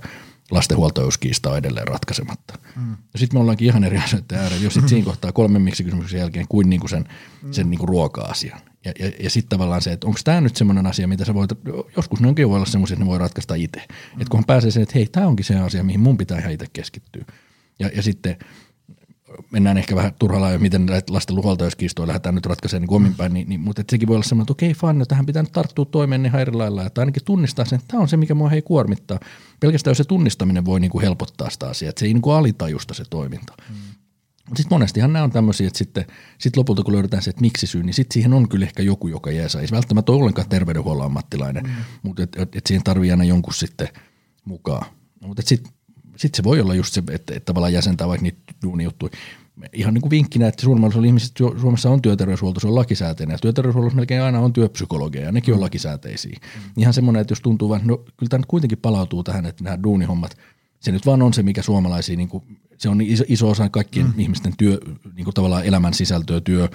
lastenhuoltajuuskiista on edelleen ratkaisematta. Mm. Sitten me ollaankin ihan eri asioiden äärellä, jos sitten siinä kohtaa kolmen miksi kysymyksen jälkeen kuin niinku sen, mm. sen niinku ruoka-asian. Ja, ja, ja sitten tavallaan se, että onko tämä nyt semmoinen asia, mitä sä voit, joskus ne onkin voi olla semmoisia, että ne voi ratkaista itse. Mm. Että kunhan pääsee sen, että hei, tämä onkin se asia, mihin mun pitää ihan itse keskittyä. Ja, ja sitten mennään ehkä vähän turhalla ja miten lasten huoltajuuskiistoja lähdetään nyt ratkaisemaan niin omin päin, niin, niin, mutta sekin voi olla semmoinen, että okei, okay, no tähän pitää nyt tarttua toimeen ihan eri lailla, että ainakin tunnistaa sen, että tämä on se, mikä mua hei kuormittaa. Pelkästään se tunnistaminen voi niin kuin helpottaa sitä asiaa, että se ei niin kuin alitajusta se toiminta. Mutta sitten monestihan nämä on tämmöisiä, että sitten sit lopulta kun löydetään se, että miksi syy, niin sitten siihen on kyllä ehkä joku, joka jeesaa. Ei välttämättä ole ollenkaan terveydenhuollon ammattilainen, mm. mutta et, et, et siihen tarvii aina jonkun sitten mukaan. Mutta sitten sitten se voi olla just se, että, että tavallaan jäsentää vaikka niitä duunijuttuja. Ihan niin kuin vinkkinä, että osalla ihmiset Suomessa on työterveyshuolto, se on lakisääteinen. Ja työterveyshuollossa melkein aina on työpsykologia ja nekin on mm. lakisääteisiä. Mm. Ihan semmoinen, että jos tuntuu vähän, no kyllä tämä nyt kuitenkin palautuu tähän, että nämä duunihommat, se nyt vaan on se, mikä suomalaisia, niin kuin, se on iso, iso osa kaikkien mm. ihmisten työ, niin kuin tavallaan elämän sisältöä, työ,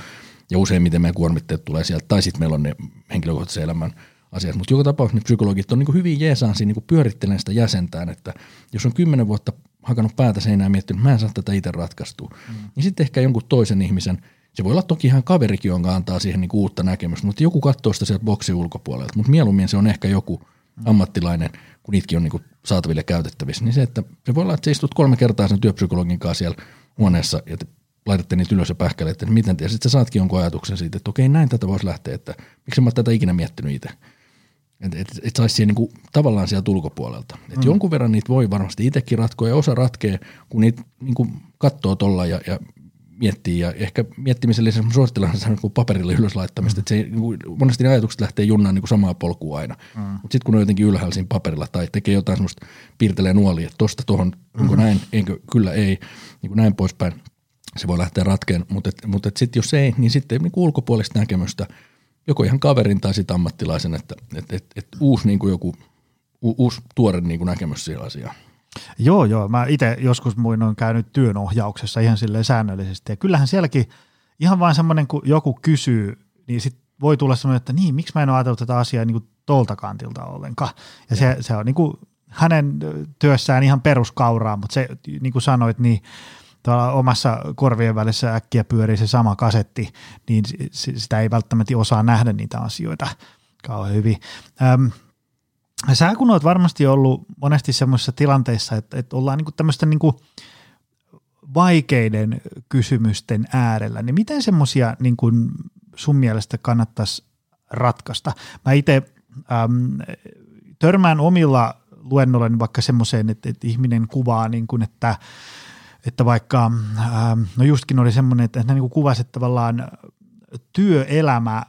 ja useimmiten meidän kuormitteet tulee sieltä, tai sitten meillä on ne henkilökohtaisen elämän asiat. Mutta joka tapauksessa ne psykologit on niin hyvin jeesaan siinä niin pyörittelen sitä jäsentään, että jos on kymmenen vuotta hakannut päätä seinään ja miettinyt, että mä en saa tätä itse ratkaistua, mm. niin sitten ehkä jonkun toisen ihmisen, se voi olla toki ihan kaverikin, jonka antaa siihen niin uutta näkemystä, mutta joku katsoo sitä sieltä boksin ulkopuolelta, mutta mieluummin se on ehkä joku, ammattilainen, kun niitäkin on niin kuin saataville käytettävissä, niin se, että se voi olla, että sä istut kolme kertaa sen työpsykologin kanssa siellä huoneessa ja te laitatte niitä ylös ja pähkäleette, että miten te, ja sitten sä saatkin jonkun ajatuksen siitä, että okei, näin tätä voisi lähteä, että miksi mä oon tätä ikinä miettinyt itse. Että et, et saisi siihen niinku, tavallaan sieltä ulkopuolelta. Et mm. Jonkun verran niitä voi varmasti itsekin ratkoa ja osa ratkee, kun niitä niinku, katsoo tuolla ja, ja miettii ja ehkä miettimisen lisäksi suosittelen sitä niin paperille ylös laittamista, mm. että se ei, niin monesti ne ajatukset lähtee junnaan niin samaa polkua aina, mm. mutta sitten kun on jotenkin ylhäällä siinä paperilla tai tekee jotain semmoista, piirtelee nuolia, että tosta tuohon, onko mm. näin, enkö, kyllä ei, niin kuin näin poispäin, se voi lähteä ratkeen, mutta, mutta sitten jos ei, niin sitten niin ulkopuolista näkemystä, joko ihan kaverin tai sitten ammattilaisen, että et, et, et uusi niin kuin joku u, uusi tuore niin kuin näkemys siihen asiaan. Joo, joo. Mä itse joskus muin on käynyt työnohjauksessa ihan silleen säännöllisesti. Ja kyllähän sielläkin ihan vain semmoinen, kun joku kysyy, niin sit voi tulla semmoinen, että niin, miksi mä en ole ajatellut tätä asiaa niin kuin tolta kantilta ollenkaan. Ja se, se on niin kuin hänen työssään ihan peruskauraa, mutta se, niin kuin sanoit, niin tuolla omassa korvien välissä äkkiä pyörii se sama kasetti, niin sitä ei välttämättä osaa nähdä niitä asioita kauhean hyvin. Öm, sä kun oot varmasti ollut monesti semmoisissa tilanteissa, että, että ollaan niin tämmöisten niin vaikeiden kysymysten äärellä, niin miten semmoisia niin sun mielestä kannattaisi ratkaista? Mä itse törmään omilla luennollani vaikka semmoiseen, että, että ihminen kuvaa, niin kuin, että, että vaikka, äm, no justkin oli semmoinen, että hän niin kuvasi, että tavallaan työelämä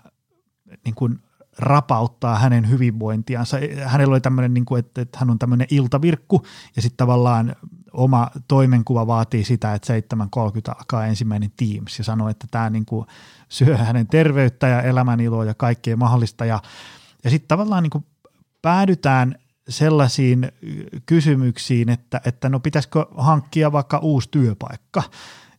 niin kuin rapauttaa hänen hyvinvointiansa. Hänellä oli tämmöinen, niin kuin, että, että hän on tämmöinen iltavirkku ja sitten tavallaan oma toimenkuva vaatii sitä, että 7.30 alkaa ensimmäinen Teams ja sanoo, että tämä niin kuin syö hänen terveyttä ja elämäniloa ja kaikkea mahdollista ja, ja sitten tavallaan niin kuin päädytään sellaisiin kysymyksiin, että, että no pitäisikö hankkia vaikka uusi työpaikka –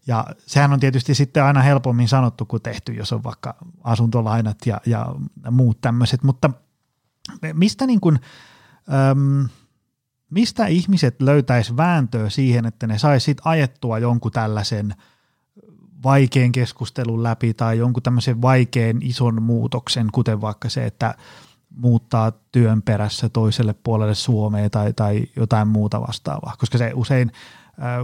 ja sehän on tietysti sitten aina helpommin sanottu kuin tehty, jos on vaikka asuntolainat ja, ja muut tämmöiset, mutta mistä, niin kuin, äm, mistä ihmiset löytäisi vääntöä siihen, että ne saisi ajettua jonkun tällaisen vaikean keskustelun läpi tai jonkun tämmöisen vaikean ison muutoksen, kuten vaikka se, että muuttaa työn perässä toiselle puolelle Suomea tai, tai jotain muuta vastaavaa, koska se usein –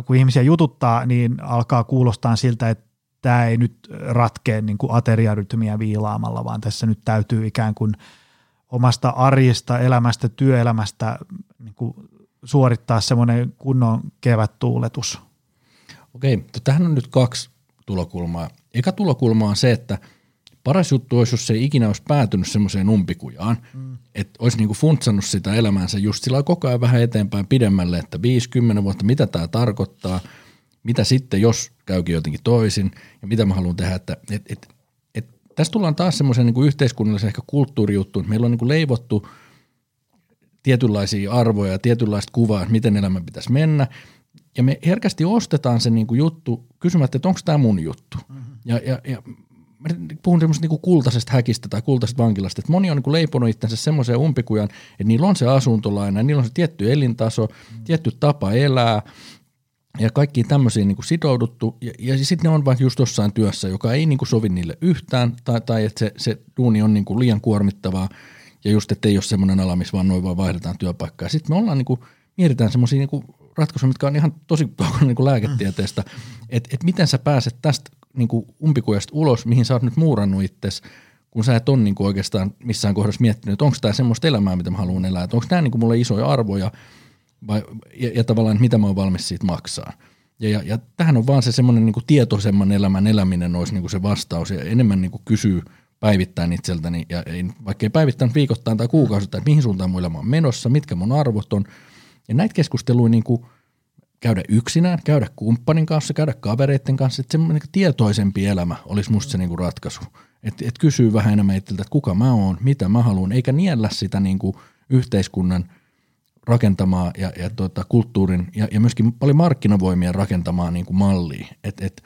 kun ihmisiä jututtaa, niin alkaa kuulostaa siltä, että tämä ei nyt ratkea niin ateriarytmiä viilaamalla, vaan tässä nyt täytyy ikään kuin omasta arjesta, elämästä, työelämästä niin kuin suorittaa semmoinen kunnon kevättuuletus. Okei, tähän on nyt kaksi tulokulmaa. Eka tulokulma on se, että – paras juttu olisi, jos se ei ikinä olisi päätynyt semmoiseen umpikujaan, mm. että olisi niinku funtsannut sitä elämäänsä just sillä koko ajan vähän eteenpäin pidemmälle, että 50 vuotta, mitä tämä tarkoittaa, mitä sitten, jos käykin jotenkin toisin, ja mitä mä haluan tehdä, että et, et, et, tässä tullaan taas semmoisen niinku yhteiskunnallisen ehkä kulttuurijuttuun, että meillä on niinku leivottu tietynlaisia arvoja ja tietynlaista kuvaa, että miten elämä pitäisi mennä, ja me herkästi ostetaan se niinku juttu kysymättä, että onko tämä mun juttu. Mm-hmm. Ja, ja, ja puhun semmoisesta niin kultaisesta häkistä tai kultaisesta vankilasta, että moni on niin leiponut itsensä semmoiseen umpikujan, että niillä on se asuntolaina, niillä on se tietty elintaso, mm. tietty tapa elää, ja kaikkiin tämmöisiin niin sitouduttu, ja, ja sitten ne on vaikka just jossain työssä, joka ei niin sovi niille yhtään, tai, tai että se, se duuni on niin liian kuormittavaa, ja just, että ei ole semmoinen ala, missä vaan noin vaan vaihdetaan työpaikkaa. Sitten me ollaan niin kuin, mietitään semmoisia niin ratkaisuja, mitkä on ihan tosi niin lääketieteestä, mm. että et miten sä pääset tästä niin kuin umpikujasta ulos, mihin sä oot nyt muurannut itsesi, kun sä et ole niin oikeastaan missään kohdassa miettinyt, että onko tämä semmoista elämää, mitä mä haluan elää, että onko nämä niin mulle isoja arvoja vai, ja, ja tavallaan, että mitä mä oon valmis siitä maksaa. Ja, ja, ja tähän on vaan se semmoinen niin tietoisemman elämän eläminen olisi niin kuin se vastaus ja enemmän niin kuin kysyy päivittäin itseltäni, ja ei, vaikka ei päivittäin viikoittain tai kuukausittain, että mihin suuntaan mun elämä on menossa, mitkä mun arvot on. Ja näitä keskusteluja niin kuin – käydä yksinään, käydä kumppanin kanssa, käydä kavereiden kanssa, että semmoinen niin tietoisempi elämä olisi musta se niin kuin ratkaisu. Että et kysyy vähän enemmän itseltä, että kuka mä oon, mitä mä haluan, eikä niellä sitä niin kuin yhteiskunnan rakentamaa ja, ja tuota, kulttuurin ja, ja myöskin paljon markkinavoimien rakentamaa niin kuin mallia. Että et,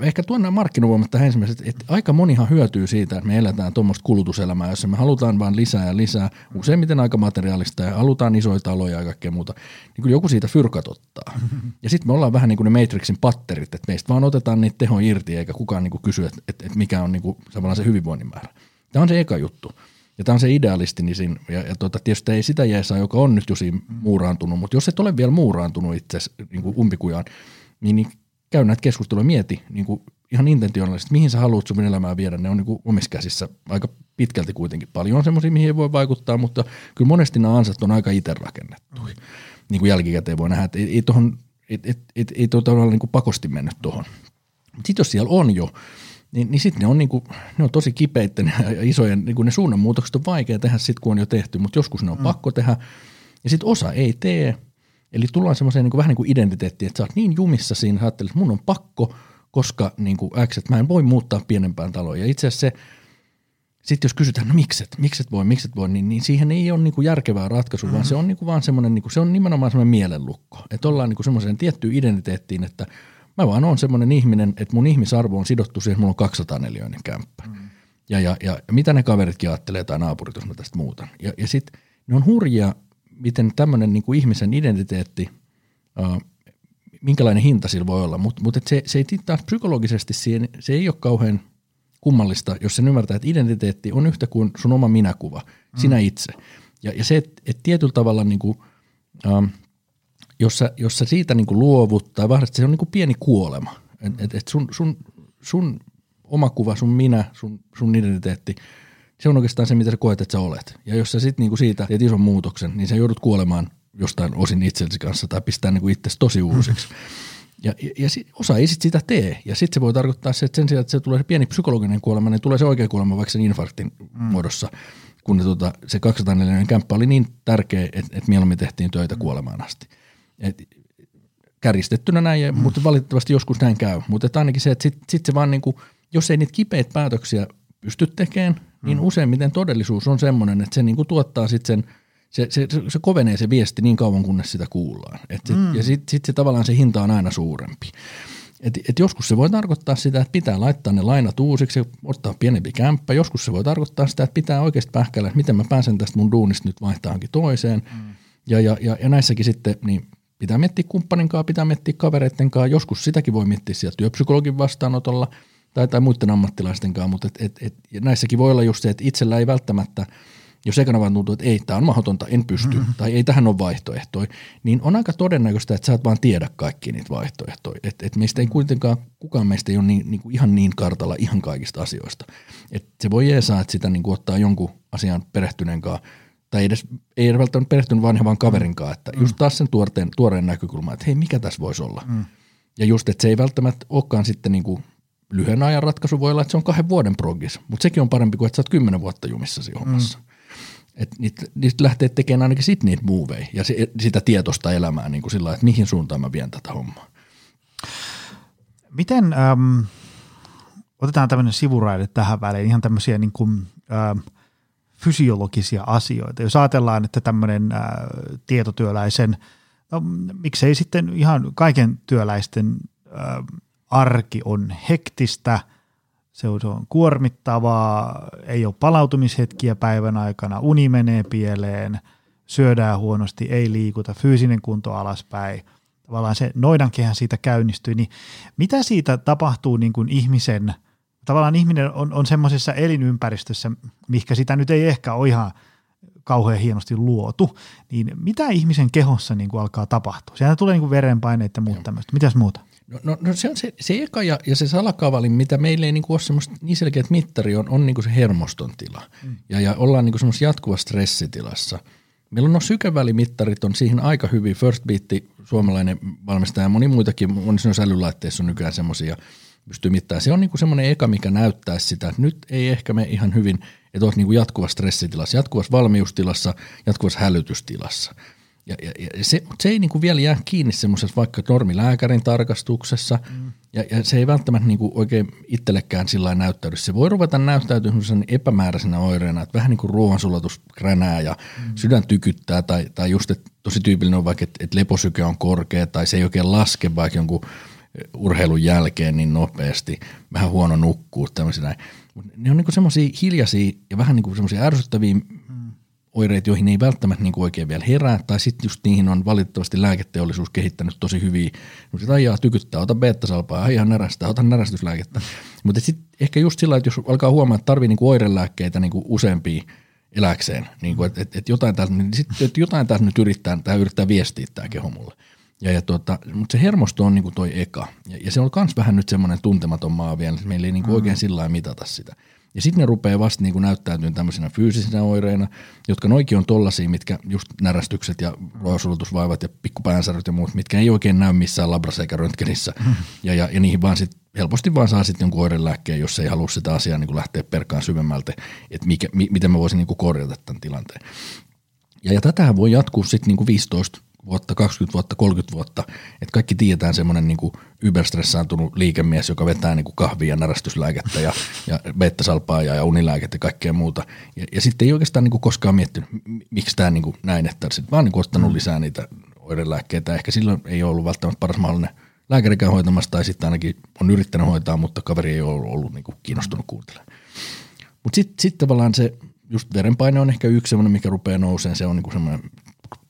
ehkä tuonne markkinavoimat tähän ensimmäisenä, että aika monihan hyötyy siitä, että me eletään tuommoista kulutuselämää, jossa me halutaan vain lisää ja lisää, useimmiten aika materiaalista ja halutaan isoja taloja ja kaikkea muuta, niin kuin joku siitä fyrkat ottaa. Ja sitten me ollaan vähän niin kuin ne Matrixin patterit, että meistä vaan otetaan niitä teho irti eikä kukaan niin kuin kysy, että, että, mikä on niin kuin se hyvinvoinnin määrä. Tämä on se eka juttu. Ja tämä on se idealistinisin, ja, ja tota, tietysti ei sitä jeesaa, joka on nyt jo siinä muuraantunut, mutta jos et ole vielä muuraantunut itse niin umpikujaan, niin, niin käy näitä keskusteluja, mieti niin kuin ihan intentionaalisesti, mihin sä haluat sun elämää viedä, ne on niin kuin omissa käsissä aika pitkälti kuitenkin. Paljon on semmoisia, mihin ei voi vaikuttaa, mutta kyllä monesti nämä ansat on aika itse rakennettu. Mm. Niin kuin jälkikäteen voi nähdä, että ei, ei, tohon, ei, ei, ei, ei tuota niin kuin pakosti mennyt tuohon. Mutta sitten jos siellä on jo, niin, niin sitten ne on, niinku, ne on tosi kipeitä ja isoja, niinku ne suunnanmuutokset on vaikea tehdä sitten, kun on jo tehty, mutta joskus ne on mm. pakko tehdä. Ja sitten osa ei tee, eli tullaan semmoiseen niinku, vähän niin kuin identiteettiin, että sä oot niin jumissa siinä, sä että mun on pakko, koska niin kuin X, että mä en voi muuttaa pienempään taloon. Ja itse asiassa se, sitten jos kysytään, no mikset, mikset voi, mikset voi, niin, niin siihen ei ole niin kuin järkevää ratkaisua, mm-hmm. vaan se on niin kuin vaan semmoinen, niin kuin, se on nimenomaan semmoinen mielenlukko. Että ollaan niin kuin semmoiseen tiettyyn identiteettiin, että mä vaan oon semmoinen ihminen, että mun ihmisarvo on sidottu siihen, että mulla on 200 neliöinen kämppä. Mm. Ja, ja, ja, mitä ne kaveritkin ajattelee tai naapurit, jos mä tästä muutan. Ja, ja sitten ne on hurjia, miten tämmöinen niin kuin ihmisen identiteetti, äh, minkälainen hinta sillä voi olla, mutta mut se, se ei taas psykologisesti siihen, se ei ole kauhean kummallista, jos sen ymmärtää, että identiteetti on yhtä kuin sun oma minäkuva, mm. sinä itse. Ja, ja se, että et tietyllä tavalla niin kuin, ähm, jos, sä, jos sä siitä niin kuin luovut tai vahvistat, se on niin kuin pieni kuolema. Et, et, et sun, sun, sun oma kuva, sun minä, sun, sun identiteetti, se on oikeastaan se, mitä sä koet, että sä olet. Ja jos sä sitten niinku siitä teet ison muutoksen, niin sä joudut kuolemaan jostain osin itsellesi kanssa tai pistää niinku itsesi tosi uusiksi. Ja, ja, ja sit, osa ei sit sitä tee. Ja sitten se voi tarkoittaa se, että sen sijaan, että se tulee se pieni psykologinen kuolema, niin tulee se oikea kuolema vaikka sen infarktin mm. muodossa, kun ne, tota, se 204 kämppä oli niin tärkeä, että, että mieluummin tehtiin töitä kuolemaan asti. Et, kärjistettynä näin, mm. mutta valitettavasti joskus näin käy. Mutta ainakin se, että sitten sit se vaan niinku, jos ei niitä kipeitä päätöksiä pysty tekemään, niin mm. useimmiten todellisuus on semmoinen, että se niinku tuottaa sitten sen, se, se, se, kovenee se viesti niin kauan, kunnes sitä kuullaan. Et sit, mm. Ja sitten sit se tavallaan se hinta on aina suurempi. Et, et joskus se voi tarkoittaa sitä, että pitää laittaa ne lainat uusiksi ja ottaa pienempi kämppä. Joskus se voi tarkoittaa sitä, että pitää oikeasti pähkäillä, että miten mä pääsen tästä mun duunista nyt vaihtaankin toiseen. Mm. Ja, ja, ja, ja näissäkin sitten niin pitää miettiä kumppanin kanssa, pitää miettiä kavereiden kanssa. Joskus sitäkin voi miettiä siellä työpsykologin vastaanotolla tai, tai muiden ammattilaisten kanssa, mutta et, et, et, näissäkin voi olla just se, että itsellä ei välttämättä – jos ekana vaan tuntuu, että ei, tämä on mahdotonta, en pysty, mm-hmm. tai ei tähän ole vaihtoehtoja, niin on aika todennäköistä, että sä et vaan tiedä kaikki niitä vaihtoehtoja. Että et meistä ei kuitenkaan, kukaan meistä ei ole niin, niin kuin ihan niin kartalla ihan kaikista asioista. Et se voi jeesaa, että sitä niin kuin ottaa jonkun asian perehtyneen kanssa, tai edes, ei edes välttämättä perehtynyt vaan vaan kaverin kanssa, että mm. just taas sen tuoreen, tuoreen näkökulma, että hei, mikä tässä voisi olla. Mm. Ja just, että se ei välttämättä olekaan sitten niin kuin lyhyen ajan ratkaisu, voi olla, että se on kahden vuoden progis, mutta sekin on parempi kuin, että sä oot kymmenen vuotta jumissa siinä hommassa. Mm. Että niitä, niitä lähtee tekemään ainakin sit niitä moveja ja se, sitä tietoista elämää niin kuin sillä että mihin suuntaan mä vien tätä hommaa. Miten, ähm, otetaan tämmöinen sivuraide tähän väliin, ihan tämmöisiä niin kuin, ähm, fysiologisia asioita. Jos ajatellaan, että tämmöinen äh, tietotyöläisen, no miksei sitten ihan kaiken työläisten äh, arki on hektistä – se on, se on kuormittavaa, ei ole palautumishetkiä päivän aikana, uni menee pieleen, syödään huonosti, ei liikuta, fyysinen kunto alaspäin. Tavallaan se noidankehän siitä käynnistyy, niin mitä siitä tapahtuu niin kuin ihmisen, tavallaan ihminen on, on semmoisessa elinympäristössä, mikä sitä nyt ei ehkä ole ihan kauhean hienosti luotu, niin mitä ihmisen kehossa niin kuin alkaa tapahtua? Sieltä tulee niin kuin verenpaineita ja muuta tämmöistä. Mitäs muuta? No, no, no se on se, se eka ja, ja se salakavalin, mitä meillä ei niinku ole semmoista niin selkeät mittari, on, on niinku se hermoston tila. Mm. Ja, ja ollaan niinku semmoisessa jatkuvassa stressitilassa. Meillä on no sykevälimittarit on siihen aika hyvin. First Beat, suomalainen valmistaja ja moni muitakin, monissa älylaitteissa on nykyään semmoisia, pystyy mittaamaan. Se on niinku semmoinen eka, mikä näyttää sitä, että nyt ei ehkä me ihan hyvin, että olet niinku jatkuvassa stressitilassa, jatkuvassa valmiustilassa, jatkuvassa hälytystilassa – ja, ja, ja se, se ei niinku vielä jää kiinni semmoisessa vaikka normilääkärin tarkastuksessa, mm. ja, ja se ei välttämättä niinku oikein itsellekään sillä näyttäydy. Se voi ruveta näyttäytymään epämääräisenä oireena, että vähän niin kuin ruoansulatus kränää ja mm. sydän tykyttää, tai, tai just, että tosi tyypillinen on vaikka, että, että leposyke on korkea, tai se ei oikein laske vaikka jonkun urheilun jälkeen niin nopeasti, vähän huono nukkuu, tämmöisiä näin. Ne on niin semmoisia hiljaisia ja vähän niin semmoisia ärsyttäviä oireet, joihin ei välttämättä niin oikein vielä herää, tai sitten just niihin on valitettavasti lääketeollisuus kehittänyt tosi hyviä, no sitä ajaa tykyttää, ota beta-salpaa, ihan närästää, ota närästyslääkettä. Mutta sitten ehkä just sillä että jos alkaa huomaa, että tarvii niin oirelääkkeitä niin useampia, eläkseen, niin kuin, että et, et jotain, täältä, niin sit, et jotain täältä nyt yrittää, tämä yrittää viestiä tämä keho mulle. Ja, ja tuota, mutta se hermosto on niinku toi eka. Ja, ja se on myös vähän nyt semmoinen tuntematon maa vielä, että meillä ei niinku mm. oikein sillä mitata sitä. Ja sitten ne rupeaa vasta niinku näyttäytymään tämmöisinä fyysisinä oireina, jotka noikin on tollaisia, mitkä just närästykset ja ruoasulutusvaivat ja pikkupäänsäröt ja muut, mitkä ei oikein näy missään labrassa eikä röntgenissä. Ja, ja, ja, niihin vaan sit helposti vaan saa sitten jonkun oirelääkkeen, jos ei halua sitä asiaa niin lähteä perkaan syvemmältä, että mikä, mi, miten mä voisin niin korjata tämän tilanteen. Ja, ja tätähän voi jatkuu sitten niin 15 vuotta, 20 vuotta, 30 vuotta, että kaikki tiedetään semmoinen niin yberstressaantunut liikemies, joka vetää niin kuin kahvia ja närästyslääkettä ja, ja beta-salpaa ja, ja unilääkettä ja kaikkea muuta. Ja, ja sitten ei oikeastaan niin kuin koskaan miettinyt, miksi tämä niin kuin näin, että sitten vaan niin kuin ottanut mm. lisää niitä oirelääkkeitä. Ehkä silloin ei ollut välttämättä paras mahdollinen lääkärikään hoitamassa tai sitten ainakin on yrittänyt hoitaa, mutta kaveri ei ole ollut, ollut niin kuin kiinnostunut kuuntelemaan. Mutta sitten sit tavallaan se, just verenpaine on ehkä yksi semmoinen, mikä rupeaa nousemaan, se on niin semmoinen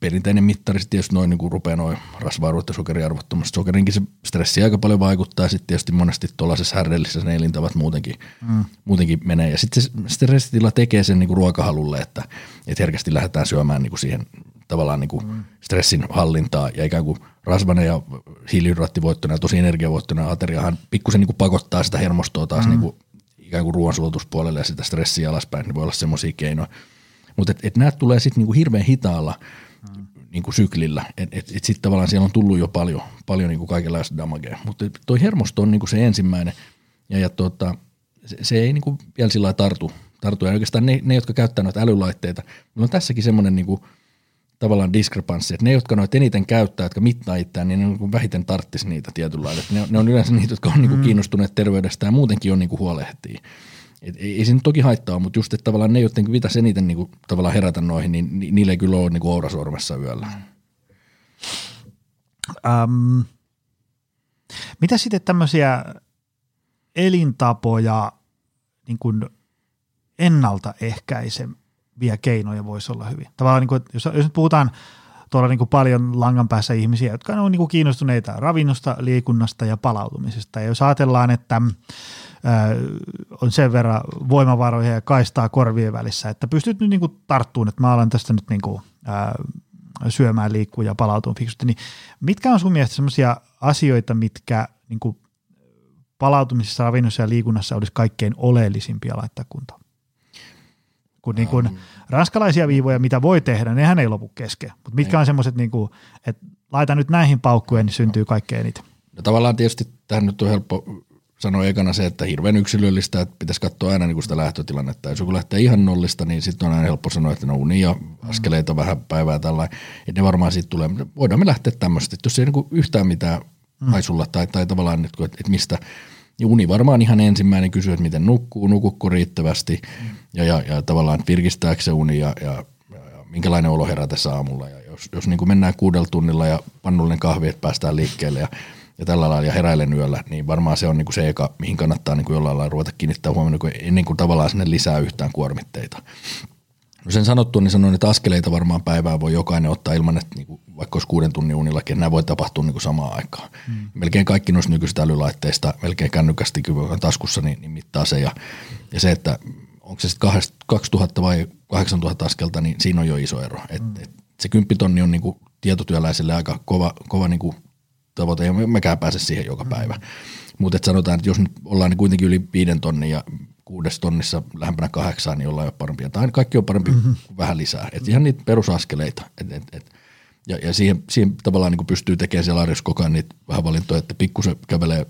perinteinen mittari, sitten tietysti noin niin rupeaa noin rasva-arvot ja sokeriarvot, sokerinkin se stressi aika paljon vaikuttaa, ja sitten tietysti monesti tuollaisessa härdellisessä ne elintavat muutenkin, mm. muutenkin menee, ja sitten se stressitila tekee sen niin kuin ruokahalulle, että, että herkästi lähdetään syömään niin kuin siihen tavallaan niin kuin mm. stressin hallintaa, ja ikään kuin rasvainen ja hiilihydraattivoittoinen ja tosi energiavoittoinen ateriahan pikkusen niin kuin pakottaa sitä hermostoa taas mm. niin kuin ikään kuin ruoansulutuspuolelle ja sitä stressiä alaspäin, niin voi olla semmoisia keinoja. Mutta et, et nämä tulee sitten niinku hirveän hitaalla mm. niinku syklillä, että et, et sitten tavallaan siellä on tullut jo paljon, paljon niinku kaikenlaista damagea. Mutta toi hermosto on niinku se ensimmäinen, ja, ja tota, se, se ei niinku vielä sillä tartu, tartu. Ja oikeastaan ne, ne, jotka käyttää noita älylaitteita, meillä on tässäkin semmoinen niinku, tavallaan diskrepanssi, että ne, jotka noita eniten käyttää, jotka mittaa itseään, niin ne niin vähiten tarttisi niitä tietyllä lailla. Ne, ne on yleensä niitä, jotka on niinku mm. kiinnostuneet terveydestä ja muutenkin on niinku huolehtii. Et ei, ei se nyt toki haittaa, mutta just, että tavallaan ne, joiden pitäisi eniten niinku, tavallaan herätä noihin, niin ni, niille ei kyllä ole niinku ourasormessa yöllä. Um, mitä sitten tämmöisiä elintapoja niin kuin ennaltaehkäiseviä keinoja voisi olla hyvin? Tavallaan niin kuin, jos, jos nyt puhutaan tuolla niin kuin paljon langan päässä ihmisiä, jotka on niin kuin kiinnostuneita ravinnosta, liikunnasta ja palautumisesta. Ja jos ajatellaan, että on sen verran voimavaroja ja kaistaa korvien välissä, että pystyt nyt niinku tarttuun, että mä alan tästä nyt niinku, ää, syömään, liikkuu ja palautumaan fiksusti, niin mitkä on sun mielestä sellaisia asioita, mitkä niinku palautumisessa, ravinnossa ja liikunnassa olisi kaikkein oleellisimpia laittaa kuntoon? Kun niin kun ranskalaisia viivoja, mitä voi tehdä, nehän ei lopu kesken. Mutta mitkä on semmoiset, niin että laita nyt näihin paukkujen, niin syntyy kaikkein eniten? No tavallaan tietysti tähän nyt on helppo sanoi ekana se, että hirveän yksilöllistä, että pitäisi katsoa aina niin sitä lähtötilannetta. Jos joku lähtee ihan nollista, niin sitten on aina helppo sanoa, että no uni ja askeleita vähän päivää tällainen. Että ne varmaan siitä tulee. Voidaan me lähteä tämmöistä, että jos ei niin yhtään mitään mm. haisulla tai, tai tavallaan, että, että mistä niin uni varmaan ihan ensimmäinen kysyy, että miten nukkuu, nukukko riittävästi mm. ja, ja, ja tavallaan virkistääkö se uni ja, ja, ja, ja minkälainen olo herätessä aamulla. Ja jos, jos niin kuin mennään kuudella tunnilla ja pannullinen kahvi, että päästään liikkeelle ja ja tällä lailla ja heräilen yöllä, niin varmaan se on niin kuin se eka, mihin kannattaa niin kuin jollain lailla ruveta kiinnittää huomioon, niin ennen kuin tavallaan sinne lisää yhtään kuormitteita. No sen sanottua, niin sanoin, että askeleita varmaan päivää voi jokainen ottaa ilman, että niin kuin, vaikka olisi kuuden tunnin unillakin, että nämä voi tapahtua niin kuin samaan aikaan. Mm. Melkein kaikki noista nykyistä älylaitteista, melkein kännykästi on taskussa, niin, niin mittaa se. Ja, ja se, että onko se sitten 2000 vai 8000 askelta, niin siinä on jo iso ero. Et, mm. et se kymppitonni on niin kuin tietotyöläiselle aika kova, kova niin kuin tavoite, ei mekään pääse siihen joka päivä. Mm. Mutta sanotaan, että jos nyt ollaan niin kuitenkin yli viiden tonnin ja kuudes tonnissa lähempänä kahdeksaan, niin ollaan jo parempia. Tai kaikki on parempi mm-hmm. kuin vähän lisää. Et ihan niitä perusaskeleita. Et, et, et. Ja, ja siihen, siihen tavallaan niin pystyy tekemään siellä arjessa koko ajan niitä vähän valintoja, että pikkusen kävelee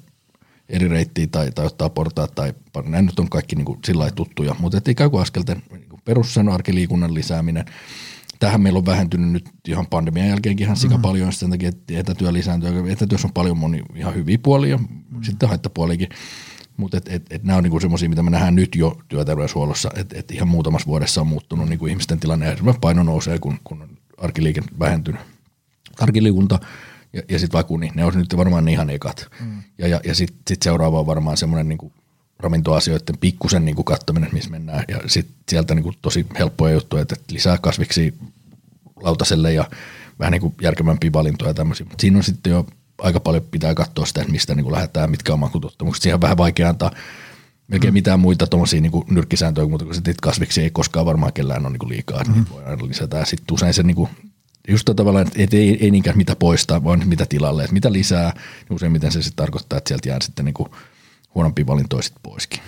eri reittiä tai, tai ottaa portaat tai nämä nyt on kaikki niin kuin sillä tuttuja, mutta ikään kuin askelten niin perussano arkiliikunnan lisääminen – Tähän meillä on vähentynyt nyt ihan pandemian jälkeenkin ihan sika mm-hmm. paljon sen takia, että etätyö lisääntyy. Etätyössä on paljon moni ihan hyviä puolia, mm-hmm. sitten haittapuolikin. Mutta et, et, et nämä on niinku semmoisia, mitä me nähdään nyt jo työterveyshuollossa, että et ihan muutamassa vuodessa on muuttunut niinku ihmisten tilanne. Esimerkiksi paino nousee, kun, kun on arkiliike vähentynyt. Arkiliikunta ja, ja sitten vaikka uni, ne on nyt varmaan ihan ekat. Mm. Ja, ja, ja sitten sit seuraava on varmaan semmoinen niinku ravintoasioiden pikkusen niin kuin kattominen, missä mennään. Ja sitten sieltä niin kuin tosi helppoja juttuja, että lisää kasviksi lautaselle ja vähän niin kuin järkevämpiä valintoja ja tämmöisiä. Mutta siinä on sitten jo aika paljon pitää katsoa sitä, että mistä niin kuin lähdetään, mitkä on makutottumukset. Siihen on vähän vaikea antaa melkein mm. mitään muita tuommoisia niin nyrkkisääntöjä, mutta kun se kasviksi ei koskaan varmaan kellään ole niin liikaa, mm. niin voi aina lisätä. Sitten usein se niin kuin, just tavallaan, että ei, ei niinkään mitä poistaa, vaan mitä tilalle, että mitä lisää, niin useimmiten se sitten tarkoittaa, että sieltä jää sitten niin kuin huonompi valintoja sitten poiskin.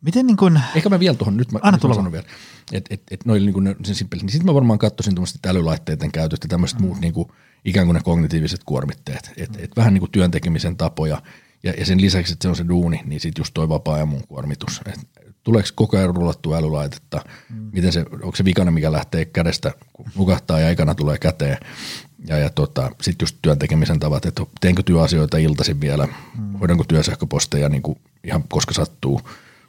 Miten niin kuin... Ehkä mä vielä tuohon, nyt mä, Anna nyt mä sanon vielä, että et, et noin niin sen simpelit, niin sitten mä varmaan katsoisin tuommoista älylaitteiden käytöstä, tämmöiset mm. muut niin kuin, ikään kuin ne kognitiiviset kuormitteet, että et vähän niin kuin työntekemisen tapoja, ja, ja sen lisäksi, että se on se duuni, niin sitten just toi vapaa-ajan muun kuormitus. Et tuleeko koko ajan rullattua älylaitetta, mm. miten se, onko se vikana, mikä lähtee kädestä, kun nukahtaa ja aikana tulee käteen. Ja, ja tota, sitten just työn tekemisen tavat, että teenkö työasioita iltaisin vielä, mm. hoidanko työsähköposteja niin kuin ihan koska sattuu,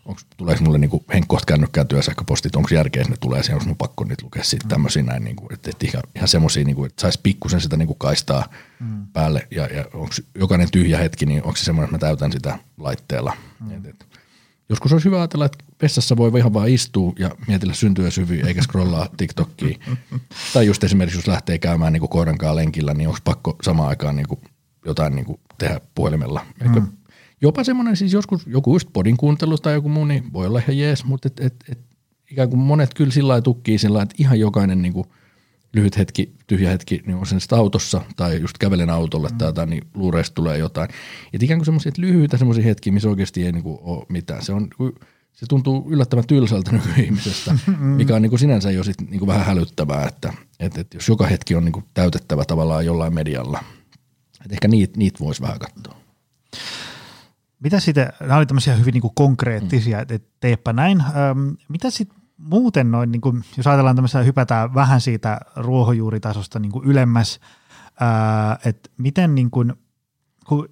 onko, tuleeko mulle niin henkkohta kännykkään työsähköpostit, onko järkeä, että ne tulee siihen, onko mun pakko nyt lukea sitten mm. tämmöisiä näin, niin kuin, että, että ihan, ihan semmoisia, niin kuin, että saisi pikkusen sitä niin kuin kaistaa mm. päälle ja, ja onko jokainen tyhjä hetki, niin onko se semmoinen, että mä täytän sitä laitteella. Mm. Et, et, joskus olisi hyvä ajatella, että vessassa voi ihan vaan istua ja mietillä syntyä syviä eikä scrollaa TikTokia. tai just esimerkiksi, jos lähtee käymään niin koiran kanssa lenkillä, niin onko pakko samaan aikaan niin kuin jotain niin kuin tehdä puhelimella. Mm. Jopa semmoinen siis joskus joku just podin kuuntelu tai joku muu, niin voi olla ihan jees, mutta et, et, et, ikään kuin monet kyllä sillä lailla tukkii sillä että ihan jokainen niin kuin lyhyt hetki, tyhjä hetki, niin on sen sitten autossa tai just kävelen autolle mm. tai jotain, niin luureista tulee jotain. Et ikään kuin semmoisia lyhyitä semmoisia hetkiä, missä oikeasti ei niin kuin ole mitään. Se on se tuntuu yllättävän tylsältä nykyihmisestä, mikä on niin kuin sinänsä jo sit niin kuin vähän hälyttävää, että, että, että jos joka hetki on niin kuin täytettävä tavallaan jollain medialla, että ehkä niitä niit voisi vähän katsoa. Mitä sitten, nämä oli tämmöisiä hyvin niin kuin konkreettisia, mm. että teepä näin. Ähm, mitä sitten muuten noin, niin kuin, jos ajatellaan tämmöistä, hypätään vähän siitä ruohonjuuritasosta niin kuin ylemmäs, että miten niin kuin, kun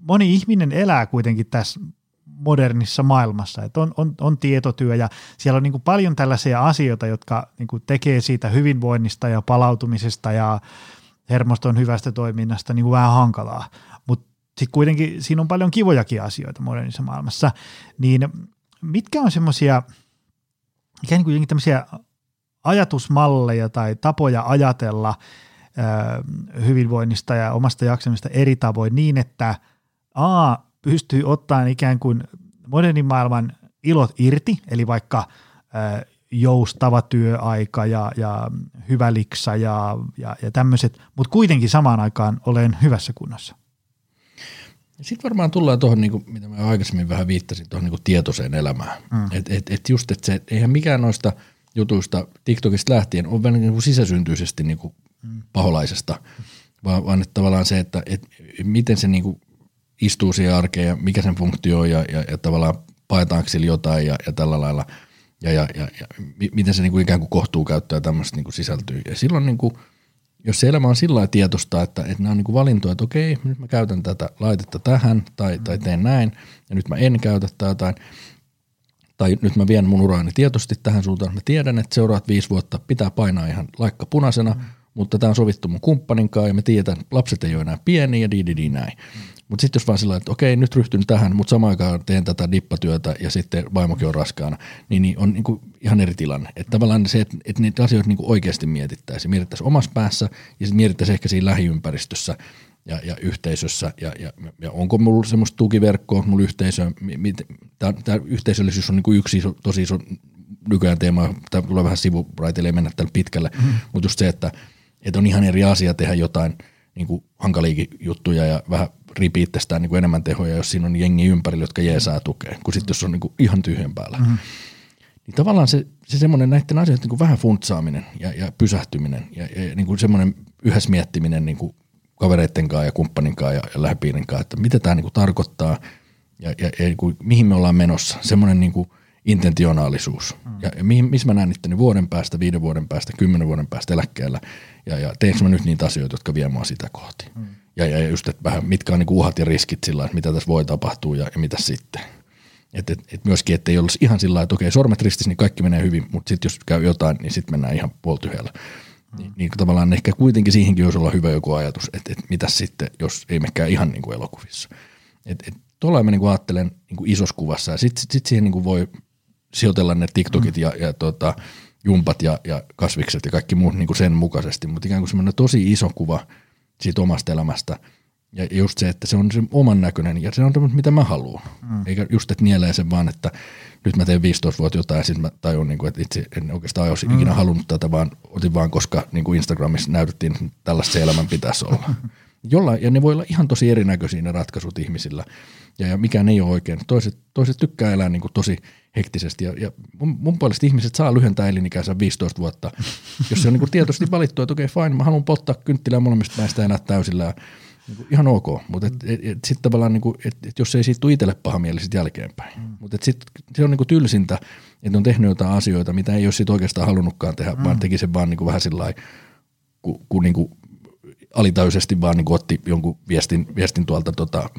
moni ihminen elää kuitenkin tässä modernissa maailmassa, että on, on, on tietotyö ja siellä on niin kuin paljon tällaisia asioita, jotka niin kuin tekee siitä hyvinvoinnista ja palautumisesta ja hermoston hyvästä toiminnasta niin kuin vähän hankalaa. Sitten kuitenkin siinä on paljon kivojakin asioita modernissa maailmassa, niin mitkä on semmoisia ikään kuin tämmöisiä ajatusmalleja tai tapoja ajatella hyvinvoinnista ja omasta jaksamista eri tavoin niin, että A pystyy ottamaan ikään kuin modernin maailman ilot irti, eli vaikka joustava työaika ja, ja hyvä liksa ja, ja, ja tämmöiset, mutta kuitenkin samaan aikaan olen hyvässä kunnossa. Sitten varmaan tullaan tuohon, niin mitä mä aikaisemmin vähän viittasin, tuohon niin tietoiseen elämään. Mm. Että et, et just, että se, eihän mikään noista jutuista TikTokista lähtien ole vähän niin kuin sisäsyntyisesti niin kuin mm. paholaisesta, vaan, vaan että tavallaan se, että et, miten se niin kuin istuu siihen arkeen ja mikä sen funktio on ja, ja, ja tavallaan paetaanko sillä jotain ja, ja tällä lailla ja, ja, ja, ja miten se niin kuin ikään kuin kohtuu käyttöä tämmöistä niin kuin sisältyy. Ja silloin niin kuin – jos se elämä on sillä lailla tietosta, että, että nämä on niin valintoja, että okei, nyt mä käytän tätä laitetta tähän tai, tai teen näin ja nyt mä en käytä tai jotain, tai nyt mä vien mun uraani tietoisesti tähän suuntaan, mä tiedän, että seuraavat viisi vuotta pitää painaa ihan laikka punaisena, mm. mutta tämä on sovittu mun kumppanin kanssa ja me tiedän, että lapset ei ole enää pieniä ja di, di, di näin. Mm. Mutta sitten jos vaan sillä että okei, nyt ryhtyn tähän, mutta samaan aikaan teen tätä dippatyötä ja sitten vaimokin on raskaana, niin, niin on niinku ihan eri tilanne. Että tavallaan se, että, että niitä asioita niinku oikeasti mietittäisiin. Mietittäisiin omassa päässä ja sitten mietittäisiin ehkä siinä lähiympäristössä ja, ja yhteisössä ja, ja, ja onko mulla semmoista tukiverkkoa, mulla yhteisö, tämä yhteisöllisyys on niinku yksi iso, tosi iso nykyään teema, tämä tulee vähän sivuraiteille mennä tällä pitkälle, mm. mutta just se, että, että on ihan eri asia tehdä jotain niin hankaliikin juttuja ja vähän ripi itsestään niin kuin enemmän tehoja, jos siinä on jengi ympärillä, jotka jeesaa tukea, kuin sitten jos on niin kuin ihan tyhjän päällä. Mm-hmm. Niin tavallaan se, se semmoinen näiden asioiden niin kuin vähän funtsaaminen ja, ja pysähtyminen ja, ja niin kuin semmoinen yhdessä miettiminen niin kuin kavereiden kanssa ja kumppanin kanssa ja, ja lähipiirin kanssa, että mitä tämä niin kuin tarkoittaa ja, ja, ja niin kuin, mihin me ollaan menossa. Semmoinen niin kuin intentionaalisuus. Mm. Ja, ja mihin, missä mä näen itteni vuoden päästä, viiden vuoden päästä, kymmenen vuoden päästä eläkkeellä ja, ja teenkö mä nyt niitä asioita, jotka vie mua sitä kohti. Mm ja, ja just, että vähän mitkä on niin uhat ja riskit sillä että mitä tässä voi tapahtua ja, ja mitä sitten. Et, et, et myöskin, että ei olisi ihan sillä että okei, sormet ristissä, niin kaikki menee hyvin, mutta sitten jos käy jotain, niin sitten mennään ihan puoltyhjällä. Mm. Niin, niin tavallaan ehkä kuitenkin siihenkin olisi olla hyvä joku ajatus, että, että mitä sitten, jos ei mekään ihan niin kuin elokuvissa. Et, et, tuolla mä niin kuin ajattelen niin kuin isossa kuvassa, ja sitten sit siihen niin kuin voi sijoitella ne TikTokit mm. ja, ja tota, jumpat ja, ja kasvikset ja kaikki muut niin kuin sen mukaisesti, mutta ikään kuin semmoinen tosi iso kuva – siitä omasta elämästä Ja just se, että se on se oman näköinen ja se on tämmöinen, mitä mä haluan. Mm. Eikä just, että nielee sen vaan, että nyt mä teen 15 vuotta jotain ja sitten mä tajun, niin kuin, että itse en oikeastaan olisi mm. ikinä halunnut tätä, vaan otin vaan, koska niin kuin Instagramissa näytettiin, että tällaista elämän pitäisi olla. Jolla, ja ne voi olla ihan tosi erinäköisiä ne ratkaisut ihmisillä, ja, ja mikään ei ole oikein. Toiset, toiset tykkää elää niin kuin tosi hektisesti, ja, ja mun, mun puolesta ihmiset saa lyhentää elinikänsä 15 vuotta, jos se on niin kuin tietoisesti valittu, että okei okay, fine, mä haluan polttaa kynttilää molemmista näistä enää täysillä, niin kuin ihan ok, mutta et, et, et sitten tavallaan, niin kuin, et, et jos ei siitä tule itselle paha mieli sitten jälkeenpäin. Mm. Mutta sitten se on niin kuin tylsintä, että on tehnyt jotain asioita, mitä ei ole sit oikeastaan halunnutkaan tehdä, mm. vaan teki sen vaan niin kuin vähän sillä lailla, kun, kun niin kuin alitäisesti vaan niin otti jonkun viestin, viestin tuolta tota,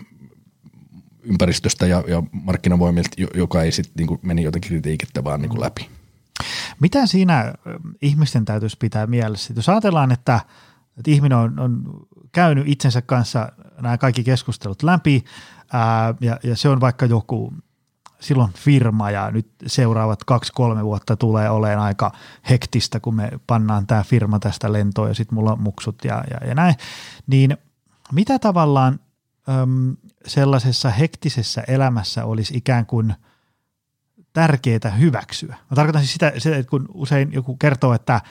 ympäristöstä ja, ja markkinavoimilta, joka ei sitten niin meni jotenkin kritiikittä vaan niin läpi. Mitä siinä ihmisten täytyisi pitää mielessä? Jos ajatellaan, että, että ihminen on, on käynyt itsensä kanssa nämä kaikki keskustelut läpi ää, ja, ja se on vaikka joku silloin firma ja nyt seuraavat kaksi-kolme vuotta tulee olemaan aika hektistä, kun me pannaan tämä firma tästä lentoon ja sitten mulla on muksut ja, ja, ja näin, niin mitä tavallaan äm, sellaisessa hektisessä elämässä olisi ikään kuin tärkeää hyväksyä? Mä tarkoitan siis sitä, sitä että kun usein joku kertoo, että,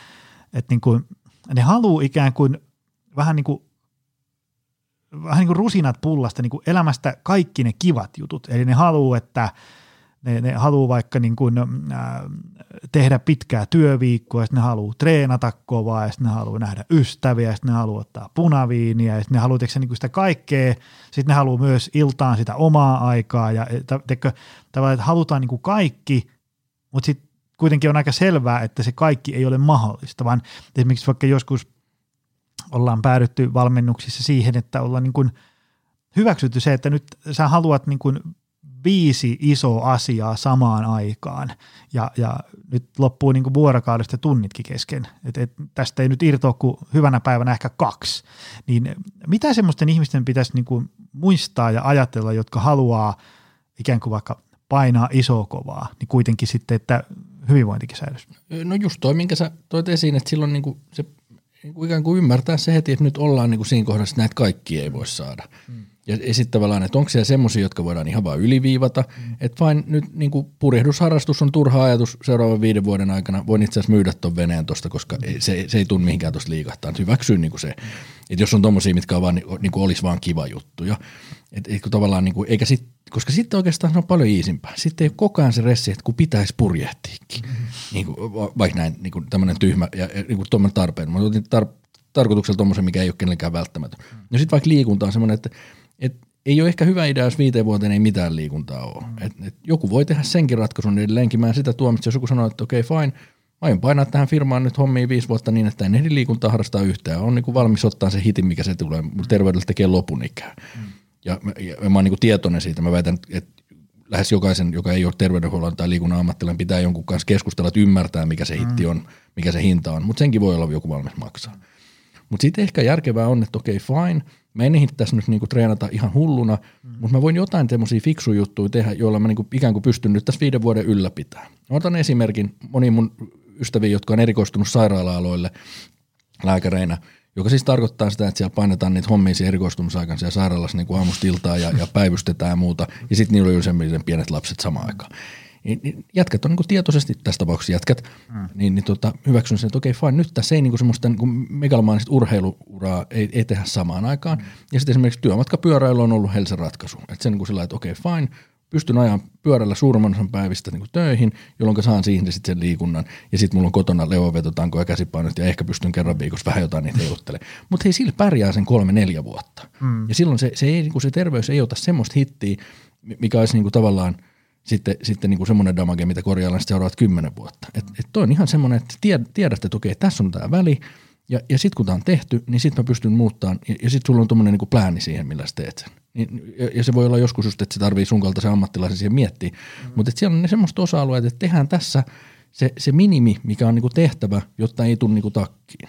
että niin kuin, ne haluaa ikään kuin vähän niin kuin vähän niin kuin rusinat pullasta niin kuin elämästä kaikki ne kivat jutut. Eli ne haluaa, että ne, ne haluaa vaikka niin kuin, äh, tehdä pitkää työviikkoa, ja ne haluaa treenata kovaa, ja ne haluaa nähdä ystäviä, ja ne haluaa ottaa punaviiniä, ja ne haluaa niin kuin sitä kaikkea, sitten ne haluaa myös iltaan sitä omaa aikaa, ja teikö, tavallaan, että halutaan niin kuin kaikki, mutta sitten kuitenkin on aika selvää, että se kaikki ei ole mahdollista, vaan esimerkiksi vaikka joskus – ollaan päädytty valmennuksissa siihen, että ollaan niin kuin hyväksytty se, että nyt sä haluat niin kuin viisi isoa asiaa samaan aikaan ja, ja nyt loppuu niin kuin vuorokaudesta tunnitkin kesken. Et, et tästä ei nyt irtoa kuin hyvänä päivänä ehkä kaksi. Niin mitä semmoisten ihmisten pitäisi niin kuin muistaa ja ajatella, jotka haluaa ikään kuin vaikka painaa isoa kovaa, niin kuitenkin sitten, että hyvinvointikin säilyisi? No just toi, minkä sä toit esiin, että silloin niin kuin se ikään kuin ymmärtää se heti, että nyt ollaan niin kuin siinä kohdassa, että näitä kaikki ei voi saada. Mm. Ja, ja sitten tavallaan, että onko siellä semmoisia, jotka voidaan ihan vaan yliviivata, mm. että vain nyt niin kuin purjehdusharrastus on turha ajatus seuraavan viiden vuoden aikana, voin itse asiassa myydä tuon veneen tuosta, koska mm. se, se ei tunne mihinkään tuosta liikahtaa, hyväksyy niin kuin se, mm. että jos on tommosia, mitkä on vaan, niin kuin olisi vaan kiva juttu. Ja, et, et, tavallaan, niin kuin, eikä sit, koska sitten oikeastaan se on paljon iisimpää. Sitten ei ole koko ajan se ressi, että kun pitäisi purjehtiikin. Mm-hmm. Niin kuin, vaikka näin niin kuin tämmöinen tyhmä ja niin kuin tuommoinen tarpeen. Mä otin tar- tarkoituksella tuommoisen, mikä ei ole kenellekään välttämätön. Mm. Ja sitten vaikka liikunta on semmoinen, että, että ei ole ehkä hyvä idea, jos viiteen vuoteen ei mitään liikuntaa ole. Mm. Et, et joku voi tehdä senkin ratkaisun edelleenkin. Mä en sitä tuomitse, jos joku sanoo, että okei okay, fine, mä aion painaa tähän firmaan nyt hommiin viisi vuotta niin, että en ehdi liikuntaa harrastaa yhtään. On niin valmis ottaa se hitin, mikä se tulee. Mun terveydellä tekee lopun ikään. Mm. Ja, ja, ja mä oon niin kuin tietoinen siitä. Mä väitän, että lähes jokaisen, joka ei ole terveydenhuollon tai liikunnan ammattilainen, pitää jonkun kanssa keskustella, että ymmärtää, mikä se hitti mm. on, mikä se hinta on. Mutta senkin voi olla joku valmis maksaa. Mutta sitten ehkä järkevää on, että okei, okay, fine, mä en ehdi tässä nyt niinku treenata ihan hulluna, mm. mutta mä voin jotain semmoisia fiksuja juttuja tehdä, joilla mä niinku ikään kuin pystyn nyt tässä viiden vuoden ylläpitää. Otan esimerkin moni mun ystäviä, jotka on erikoistunut sairaala-aloille lääkäreinä, joka siis tarkoittaa sitä, että siellä painetaan niitä hommia siinä erikoistumisaikansa ja sairaalassa niin kuin aamusta iltaa ja, ja päivystetään ja muuta, ja sitten niillä on usein pienet lapset samaan aikaan. Niin, niin jätkät on niin kuin tietoisesti, tässä tapauksessa jätkät, mm. niin, niin tota, hyväksyn sen, että okei fine, nyt tässä ei niin kuin semmoista niin kuin megalomaanista urheiluuraa ei, ei tehdä samaan aikaan. Mm. Ja sitten esimerkiksi työmatkapyöräily on ollut Helsen ratkaisu. Että se niin kuin sillä että okei fine, pystyn ajan pyörällä suurimman osan päivistä niin kuin töihin, jolloin saan siihen sitten sen liikunnan. Ja sitten mulla on kotona leovetotanko ja käsipainot ja ehkä pystyn kerran viikossa vähän jotain niitä heiluttelemaan. Mutta hei, sillä pärjää sen kolme-neljä vuotta. Mm. Ja silloin se, se, ei, niin kuin se terveys ei ota semmoista hittiä, mikä olisi niin kuin tavallaan – sitten, sitten niin kuin semmoinen damage, mitä korjaillaan seuraavat kymmenen vuotta. Et, et toi on ihan semmoinen, että tiedät, että okei, tässä on tämä väli, ja, ja sitten kun tämä on tehty, niin sitten mä pystyn muuttamaan, ja, ja sitten sulla on tuommoinen niin plääni siihen, millä sä teet sen. Niin, ja, ja se voi olla joskus just, että se tarvii sun kaltaisen ammattilaisen siihen miettiä, mm. mutta siellä on ne semmoista osa-alueet, että tehdään tässä se, se minimi, mikä on niin kuin tehtävä, jotta ei tule niin kuin takkiin.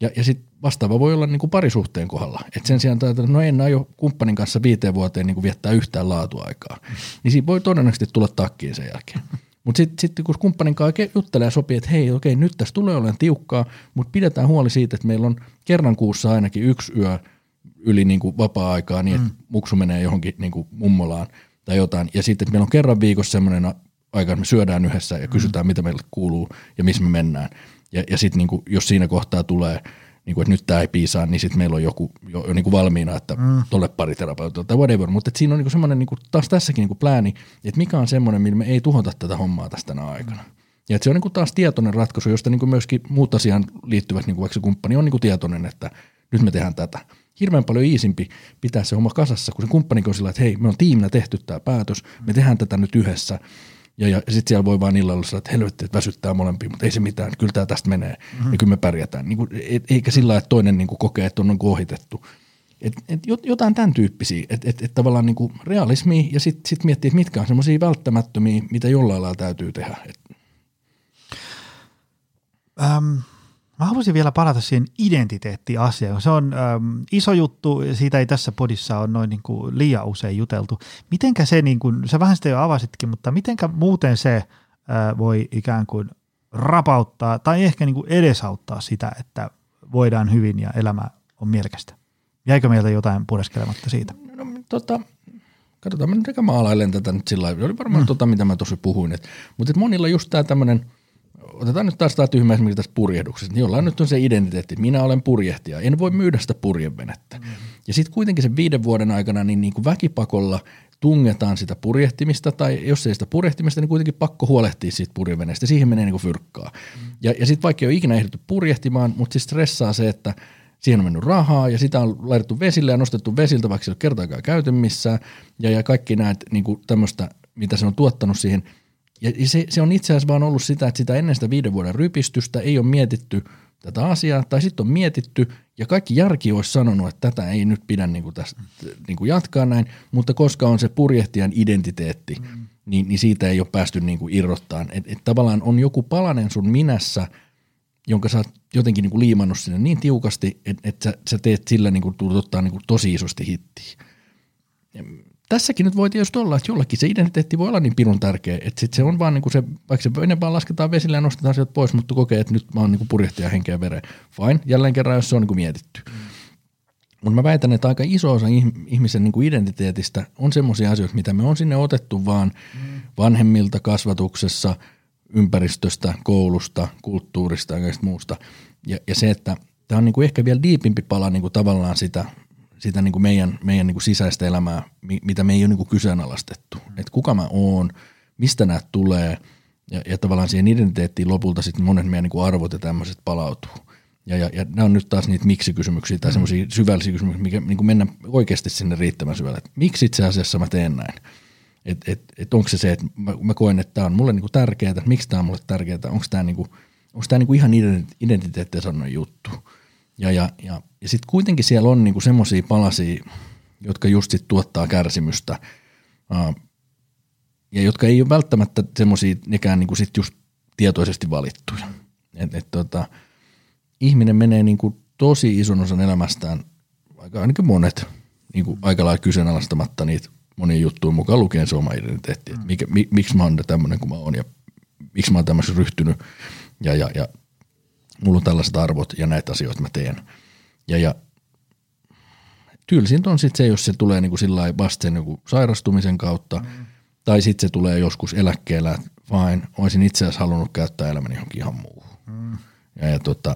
Ja, ja sitten vastaava voi olla niin kuin parisuhteen kohdalla. Et sen sijaan, että no en aio kumppanin kanssa viiteen vuoteen niin kuin viettää yhtään laatuaikaa, niin siinä voi todennäköisesti tulla takkiin sen jälkeen. Mutta sitten sit, kun kumppanin kanssa juttelee ja sopii, että hei, okei, nyt tässä tulee olemaan tiukkaa, mutta pidetään huoli siitä, että meillä on kerran kuussa ainakin yksi yö yli niin kuin vapaa-aikaa niin, että mm. muksu menee johonkin niin kuin mummolaan tai jotain. Ja sitten, että meillä on kerran viikossa semmoinen aika, että me syödään yhdessä ja kysytään, mm. mitä meille kuuluu ja missä me mennään. Ja, ja sitten niin jos siinä kohtaa tulee, niin kuin, että nyt tämä ei piisaa, niin sitten meillä on joku jo, jo niin kuin valmiina, että mm. tolle pari terapeutia tai whatever. Mutta siinä on niin semmoinen niin taas tässäkin niin kuin plääni, että mikä on semmoinen, millä me ei tuhota tätä hommaa tästä aikana. Ja se on niin kuin taas tietoinen ratkaisu, josta niin kuin myöskin muut asiaan liittyvät, niin kuin vaikka se kumppani on niin kuin tietoinen, että nyt me tehdään tätä. Hirveän paljon iisimpi pitää se homma kasassa, kun se kumppani on sillä, että hei, me on tiiminä tehty tämä päätös, me tehdään tätä nyt yhdessä. Ja, ja sitten siellä voi vaan illalla sanoa, että helvetti, että väsyttää molempia, mutta ei se mitään, kyllä tämä tästä menee mm-hmm. ja kyllä me pärjätään. Niin kuin, et, eikä sillä että toinen niin kuin kokee, että on, on ohitettu. Et, et jotain tämän tyyppisiä, että et, et tavallaan niin kuin realismi ja sitten sit miettiä, että mitkä on semmoisia välttämättömiä, mitä jollain lailla täytyy tehdä. Et. Ähm, Mä haluaisin vielä palata siihen identiteettiasiaan. Se on äm, iso juttu, siitä ei tässä podissa ole noin niin kuin liian usein juteltu. Mitenkä se, niin kuin, sä vähän sitä jo avasitkin, mutta mitenkä muuten se ää, voi ikään kuin rapauttaa tai ehkä niin kuin edesauttaa sitä, että voidaan hyvin ja elämä on mielekästä? Jäikö meiltä jotain pureskelematta siitä? No, no tota, katsotaan, mä nyt maalailen tätä nyt sillä lailla. Oli varmaan mm. tota, mitä mä tuossa puhuin. Et, mutta et monilla just tämä tämmöinen – otetaan nyt taas tämä tyhmä esimerkiksi tästä purjehduksesta, niin jollain nyt on se identiteetti, minä olen purjehtija, en voi myydä sitä purjevenettä. Mm. Ja sitten kuitenkin sen viiden vuoden aikana niin, niin kuin väkipakolla tungetaan sitä purjehtimista, tai jos ei sitä purjehtimista, niin kuitenkin pakko huolehtia siitä purjeveneestä, siihen menee niin kuin fyrkkaa. Mm. Ja, ja sitten vaikka ei ole ikinä ehditty purjehtimaan, mutta siis stressaa se, että siihen on mennyt rahaa ja sitä on laitettu vesille ja nostettu vesiltä, vaikka se ei ole kertaakaan käyty missään, ja, ja kaikki näet niin tämmöistä, mitä se on tuottanut siihen – ja se, se on itse asiassa vaan ollut sitä, että sitä ennen sitä viiden vuoden rypistystä ei ole mietitty tätä asiaa, tai sitten on mietitty, ja kaikki järki olisi sanonut, että tätä ei nyt pidä niin kuin tästä, niin kuin jatkaa näin, mutta koska on se purjehtijan identiteetti, mm. niin, niin siitä ei ole päästy niin kuin irrottaan. Et, et tavallaan on joku palanen sun minässä, jonka sä oot jotenkin niin kuin liimannut sinne niin tiukasti, että et sä, sä teet sillä niin kuin, ottaa niin kuin tosi isosti hittiä tässäkin nyt voi tietysti olla, että jollakin se identiteetti voi olla niin pirun tärkeä, että sit se on vaan niin kuin se, vaikka se ennen vaan lasketaan vesille ja nostetaan sieltä pois, mutta kokee, että nyt mä oon niin purjehtia henkeä veren. Fine, jälleen kerran, jos se on niin kuin mietitty. Mm. Mutta mä väitän, että aika iso osa ihmisen niin kuin identiteetistä on semmoisia asioita, mitä me on sinne otettu vaan mm. vanhemmilta kasvatuksessa, ympäristöstä, koulusta, kulttuurista ja muusta. Ja, ja se, että tämä on niin kuin ehkä vielä diipimpi pala niin kuin tavallaan sitä sitä niin kuin meidän, meidän niin kuin sisäistä elämää, mitä me ei ole niin kuin kyseenalaistettu. Mm. Että kuka mä oon, mistä nämä tulee ja, ja tavallaan siihen identiteettiin lopulta sitten monet meidän niin kuin arvot ja tämmöiset palautuu. Ja, ja, ja nämä on nyt taas niitä miksi-kysymyksiä tai mm. semmoisia syvällisiä kysymyksiä, mikä niin kuin mennä oikeasti sinne riittävän syvälle. Että miksi itse asiassa mä teen näin? Että et, et onko se se, että mä, mä koen, että tämä on mulle niin kuin tärkeää, että miksi tämä on mulle tärkeää, onko tämä, niin kuin, onko tämä niin kuin ihan identiteettiä sanoen juttu. Ja, ja, ja, ja sitten kuitenkin siellä on niinku semmoisia palasia, jotka just sit tuottaa kärsimystä ja jotka ei ole välttämättä semmoisia nekään niinku sit just tietoisesti valittuja. Et, et tota, ihminen menee niinku tosi ison osan elämästään, aika ainakin monet, niinku aika lailla kyseenalaistamatta niitä monia juttuja mukaan lukien se oma identiteetti. Mm. Mikä, mi, miksi mä oon tämmöinen kuin mä oon ja miksi mä oon tämmöisen ryhtynyt ja, ja, ja mulla on tällaiset arvot ja näitä asioita mä teen. Ja, ja tylsintä on sitten se, jos se tulee niin kuin sillä vasta sen niin sairastumisen kautta, mm. tai sitten se tulee joskus eläkkeellä, että fine, olisin itse asiassa halunnut käyttää elämäni johonkin ihan muuhun. Mm. Ja, ja tota,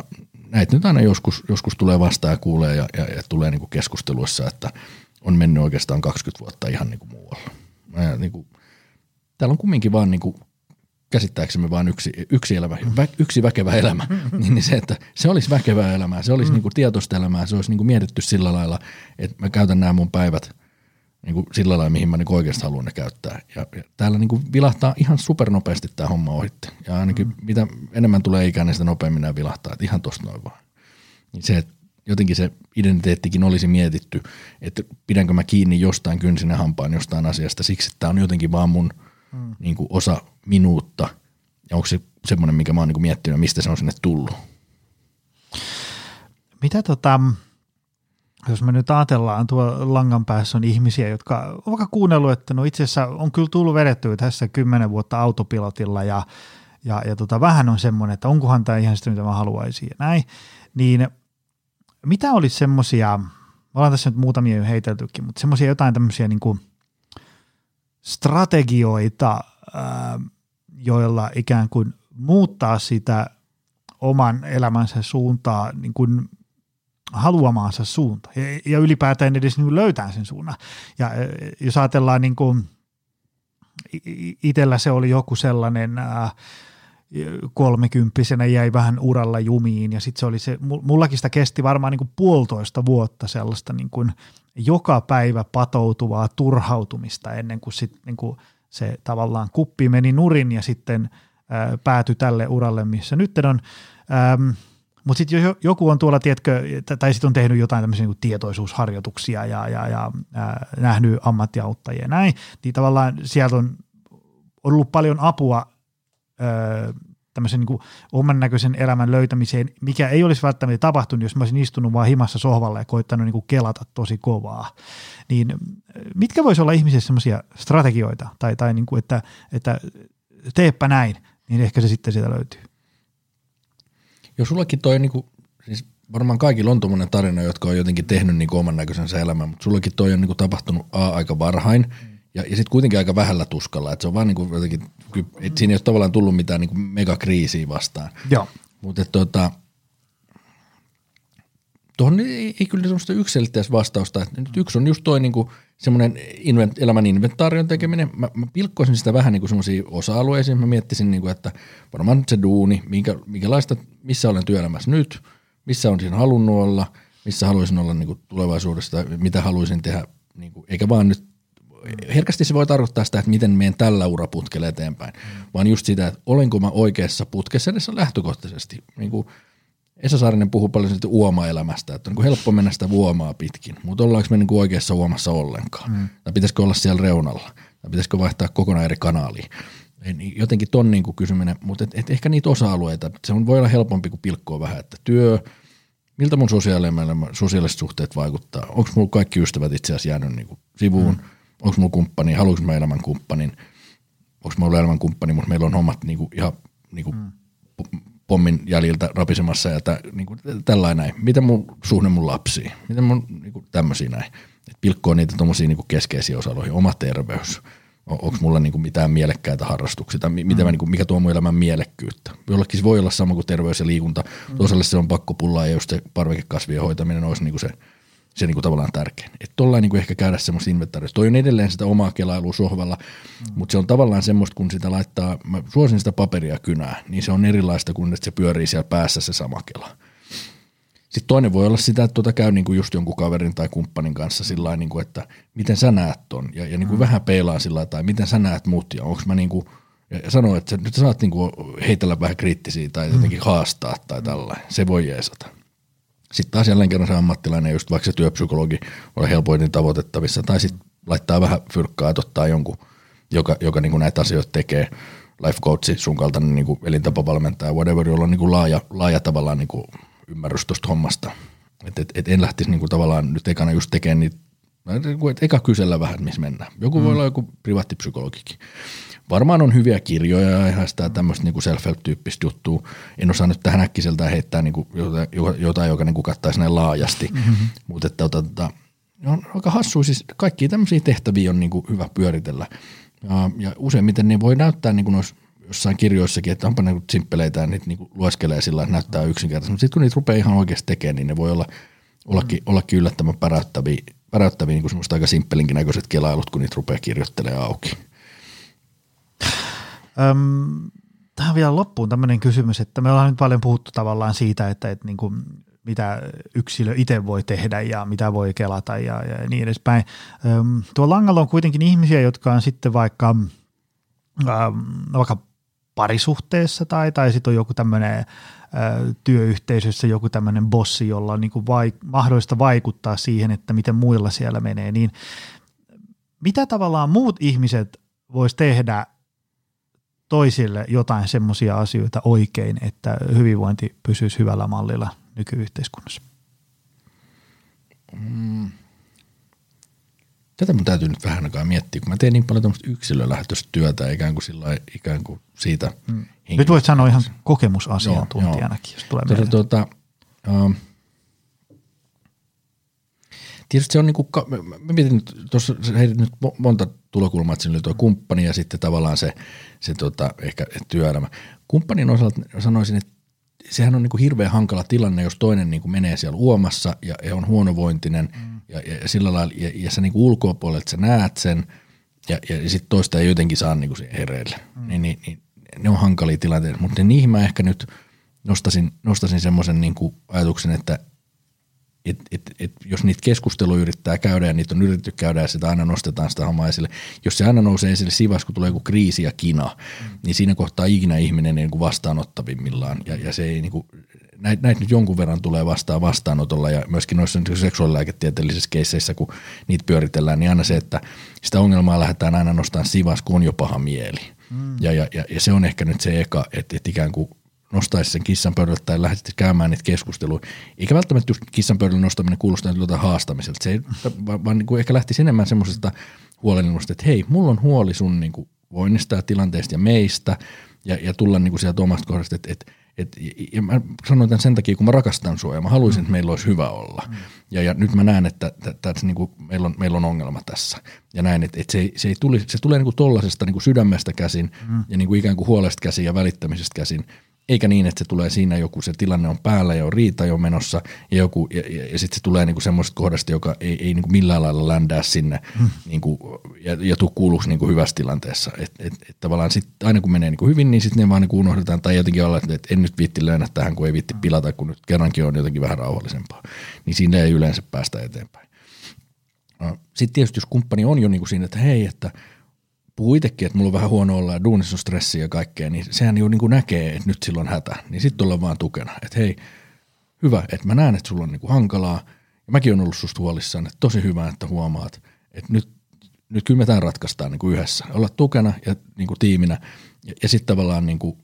näitä nyt aina joskus, joskus tulee vastaan ja kuulee ja, ja, ja tulee niin kuin keskusteluissa, että on mennyt oikeastaan 20 vuotta ihan niin kuin muualla. Ja niin kuin, täällä on kumminkin vaan niin kuin käsittääksemme vain yksi, yksi, elämä, vä, yksi väkevä elämä, niin, niin se, että se olisi väkevää elämää, se olisi mm. niin kuin tietoista elämää, se olisi niin kuin mietitty sillä lailla, että mä käytän nämä mun päivät niin kuin sillä lailla, mihin mä niin oikeasti haluan ne käyttää. Ja, ja täällä niin kuin vilahtaa ihan supernopeasti tämä homma ohitte. Ja ainakin mm. mitä enemmän tulee ikään, niin sitä nopeammin nämä vilahtaa, että ihan tosta noin vaan. Niin se, että jotenkin se identiteettikin olisi mietitty, että pidänkö mä kiinni jostain kynsinä hampaan jostain asiasta siksi, että tämä on jotenkin vaan mun – mm. niin kuin osa minuutta, ja onko se semmoinen, mikä mä oon niin kuin miettinyt, mistä se on sinne tullut? Mitä tota, jos me nyt ajatellaan, tuo langan päässä on ihmisiä, jotka ovat vaikka kuunnellut, että no itse asiassa on kyllä tullut vedettyä tässä kymmenen vuotta autopilotilla ja, ja, ja tota, vähän on semmoinen, että onkohan tämä ihan sitä, mitä mä haluaisin ja näin, niin mitä olisi semmoisia me ollaan tässä nyt muutamia jo heiteltykin, mutta semmoisia jotain tämmöisiä niin kuin strategioita, joilla ikään kuin muuttaa sitä oman elämänsä suuntaa niin kuin haluamaansa suunta ja, ylipäätään edes niin löytää sen suunnan. Ja jos ajatellaan niin kuin, itsellä se oli joku sellainen kolmekymppisenä jäi vähän uralla jumiin ja sitten se oli se, mullakin sitä kesti varmaan niin kuin puolitoista vuotta sellaista niin kuin joka päivä patoutuvaa turhautumista ennen kuin, sit, niin kuin se tavallaan kuppi meni nurin ja sitten ää, päätyi tälle uralle, missä nyt on. Ähm, mutta sitten joku on tuolla, tiedätkö, tai sitten on tehnyt jotain tämmöisiä niin tietoisuusharjoituksia ja, ja, ja ää, nähnyt ammattiauttajia ja näin, niin tavallaan sieltä on ollut paljon apua tämmöisen niin oman näköisen elämän löytämiseen, mikä ei olisi välttämättä tapahtunut, jos mä olisin istunut vaan himassa sohvalla ja koittanut niin kuin kelata tosi kovaa. Niin mitkä voisi olla ihmisissä semmoisia strategioita, tai, tai niin kuin, että, että teepä näin, niin ehkä se sitten sieltä löytyy. Jos sullakin toi, niin kuin, siis varmaan kaikilla on tuommoinen tarina, jotka on jotenkin tehnyt niin oman näköisensä elämän, mutta sullakin toi on niin kuin tapahtunut A aika varhain mm. Ja, ja sitten kuitenkin aika vähällä tuskalla, että se on vaan niin kuin jotenkin, että siinä ei ole tavallaan tullut mitään niin kuin megakriisiä vastaan. Joo. Mutta tota, tuohon ei, ei kyllä semmoista yksilitteistä vastausta. Että nyt yksi on just toi niinku semmoinen invent, elämän inventaarion tekeminen. Mä, mä pilkkoisin sitä vähän niinku semmoisiin osa-alueisiin. Mä miettisin, niinku, että varmaan se duuni, minkä, minkälaista, missä olen työelämässä nyt, missä on siinä halunnut olla, missä haluaisin olla niinku tulevaisuudessa, mitä haluaisin tehdä, niinku, eikä vaan nyt herkästi se voi tarkoittaa sitä, että miten menen tällä uraputkella eteenpäin, mm. vaan just sitä, että olenko mä oikeassa putkessa edes lähtökohtaisesti. Niin kuin Esa Saarinen puhuu paljon siitä uoma-elämästä, että on niin helppo mennä sitä uomaa pitkin, mutta ollaanko me niin kuin oikeassa uomassa ollenkaan? Mm. Tai pitäisikö olla siellä reunalla? Tai pitäisikö vaihtaa kokonaan eri kanaaliin? Jotenkin ton niin kuin kysyminen, mutta et, et ehkä niitä osa-alueita, se on, voi olla helpompi kuin pilkkoa vähän, että työ, miltä mun sosiaaliset suhteet vaikuttaa, onko mulla kaikki ystävät itse asiassa jäänyt niin kuin sivuun, mm. Onko mulla kumppani, haluanko mä elämän kumppanin, onko mulla elämän kumppani, mutta meillä on hommat niin kuin ihan niin kuin mm pommin jäljiltä rapisemassa ja tä, niin kuin, tällainen näin. Miten mun suhde mun lapsiin? Miten mun niin kuin, tämmöisiä näin? Et pilkkoa niitä tuommoisia niin keskeisiä osa-alueita. Oma terveys. On, onko mulla niin kuin, mitään mielekkäitä harrastuksia tai mitä mm. mä, niin kuin, mikä tuo mun elämän mielekkyyttä? Jollekin se voi olla sama kuin terveys ja liikunta. Mm. Toiselle se on pakko pullaa ja just se parvekekasvien hoitaminen olisi niin kuin se – se niin kuin tavallaan tärkein. Että tuolla niin ehkä käydä semmoista inventaarista. Toi on edelleen sitä omaa kelailua sohvalla, mm. mutta se on tavallaan semmoista, kun sitä laittaa, mä suosin sitä paperia kynää, niin se on erilaista kuin että se pyörii siellä päässä se sama kela. Sitten toinen voi olla sitä, että tuota käy niin kuin just jonkun kaverin tai kumppanin kanssa sillä niin kuin, että miten sä näet ton ja, ja niin kuin mm. vähän peilaa sillä tai miten sä näet muut ja onko mä niin kuin, ja sanoo, että nyt sä saat niin kuin heitellä vähän kriittisiä tai jotenkin mm. haastaa tai tällainen. Se voi jeesata. Sitten taas jälleen kerran se ammattilainen, just vaikka se työpsykologi on helpoiten tavoitettavissa, tai sitten laittaa vähän fyrkkaa, että ottaa jonkun, joka, joka niin kuin näitä asioita tekee, life coachi, sun kaltainen niin kuin elintapavalmentaja, whatever, jolla on niin kuin laaja, laaja tavallaan niin kuin ymmärrys tuosta hommasta. Et, et, et en lähtisi niin kuin tavallaan nyt ekana just tekemään niitä, eka kysellä vähän, missä mennään. Joku mm. voi olla joku privaattipsykologikin. Varmaan on hyviä kirjoja ja ihan sitä tämmöistä niin self-help-tyyppistä juttua. En osaa nyt tähän äkkiseltään heittää niin kuin jotain, jotain, joka niin kuin kattaisi näin laajasti. Mm-hmm. Mutta että, että, että, on aika hassu, siis kaikkia tämmöisiä tehtäviä on niin kuin hyvä pyöritellä. Ja, ja useimmiten ne voi näyttää niin kuin noissa jossain kirjoissakin, että onpa ne simppeleitä ja niitä niin lueskelee sillä että näyttää yksinkertaisesti. Mutta sitten kun niitä rupeaa ihan oikeasti tekemään, niin ne voi olla, ollakin, ollakin yllättävän päräyttäviä, päräyttäviä niin semmoista aika simppelinkin näköiset kelailut, kun niitä rupeaa kirjoittelemaan auki. Öm, tähän vielä loppuun tämmöinen kysymys, että me ollaan nyt paljon puhuttu tavallaan siitä, että, että niin kuin, mitä yksilö itse voi tehdä ja mitä voi kelata ja, ja niin edespäin. Öm, tuolla langalla on kuitenkin ihmisiä, jotka on sitten vaikka, öm, vaikka parisuhteessa tai, tai sitten on joku tämmöinen työyhteisössä joku tämmöinen bossi, jolla on niin kuin vaik- mahdollista vaikuttaa siihen, että miten muilla siellä menee, niin mitä tavallaan muut ihmiset vois tehdä toisille jotain semmoisia asioita oikein, että hyvinvointi pysyisi hyvällä mallilla nykyyhteiskunnassa? Mm. Tätä mun täytyy nyt vähän aikaa miettiä, kun mä teen niin paljon tämmöistä yksilölähtöistä työtä ikään kuin, sillä, ikään kuin siitä. Mm. Nyt voit sanoa ihan kokemusasiantuntijanakin, jos tulee tuota, tuota, uh, tietysti se on niin kuin, mä mietin nyt, tuossa heitit nyt monta tulokulmaa, että siinä oli tuo kumppani ja sitten tavallaan se, se tota, ehkä työelämä. Kumppanin osalta sanoisin, että sehän on niin kuin hirveän hankala tilanne, jos toinen niin kuin menee siellä uomassa ja, ja on huonovointinen mm. Ja, ja, ja, sillä lailla, ja, ja sä niin ulkopuolelta sä näet sen ja, ja, sitten toista ei jotenkin saa niin kuin hereille. Mm. Niin, niin, niin, ne on hankalia tilanteita, mutta niihin mä ehkä nyt nostasin, nostasin semmoisen niin ajatuksen, että et, et, et, jos niitä keskusteluja yrittää käydä ja niitä on yritetty käydä ja sitä aina nostetaan sitä hommaa esille, jos se aina nousee esille sivas, kun tulee joku kriisi ja kina, mm. niin siinä kohtaa ikinä ihminen niin kuin vastaanottavimmillaan ja, ja se ei niin kuin, näitä näit nyt jonkun verran tulee vastaan vastaanotolla ja myöskin noissa niin seksuaalilääketieteellisissä keisseissä, kun niitä pyöritellään, niin aina se, että sitä ongelmaa lähdetään aina nostamaan sivas, kun on jo paha mieli. Mm. Ja, ja, ja, ja se on ehkä nyt se eka, että, että ikään kuin nostaisi sen kissan pöydälle tai lähtisi käymään niitä keskusteluja. Eikä välttämättä just kissan pöydälle nostaminen kuulostaa jotain haastamiselta. Se ei, vaan, vaan niin kuin ehkä lähtisi enemmän semmoisesta huolennimusta, että hei, mulla on huoli sun niin kuin voinnista ja tilanteesta ja meistä ja, ja tulla niin kuin sieltä omasta kohdasta, että, että et, ja mä sanoin tämän sen takia, kun mä rakastan sua ja mä haluaisin, että meillä olisi hyvä olla. Mm. Ja, ja nyt mä näen, että, että, että niin kuin meillä, on, meillä on ongelma tässä. Ja näin, että, että se, ei, se, ei tuli, se tulee niin kuin tollasesta niin kuin sydämestä käsin mm. ja niin kuin ikään kuin huolesta käsin ja välittämisestä käsin eikä niin, että se tulee siinä joku, se tilanne on päällä ja on riita jo menossa ja, joku, ja, ja, ja sitten se tulee niinku semmoisesta kohdasta, joka ei, ei niinku millään lailla ländää sinne hmm. niinku, ja, ja tuu kuulluksi niinku hyvässä tilanteessa. Et, et, et tavallaan sit, aina kun menee niinku hyvin, niin sitten ne vaan niinku unohdetaan tai jotenkin olla, että en nyt viitti löydä tähän, kun ei viitti pilata, kun nyt kerrankin on jotenkin vähän rauhallisempaa. Niin siinä ei yleensä päästä eteenpäin. Sitten tietysti jos kumppani on jo niinku siinä, että hei, että – puhuu itsekin, että mulla on vähän huono olla ja duunissa on stressiä ja kaikkea, niin sehän jo niin kuin näkee, että nyt silloin hätä. Niin sitten ollaan vaan tukena, että hei, hyvä, että mä näen, että sulla on niin kuin hankalaa. Ja mäkin on ollut susta huolissaan, että tosi hyvä, että huomaat, että nyt, nyt kyllä me tämän ratkaistaan niin kuin yhdessä. Olla tukena ja niin kuin tiiminä. Ja, ja sitten tavallaan, niin kuin,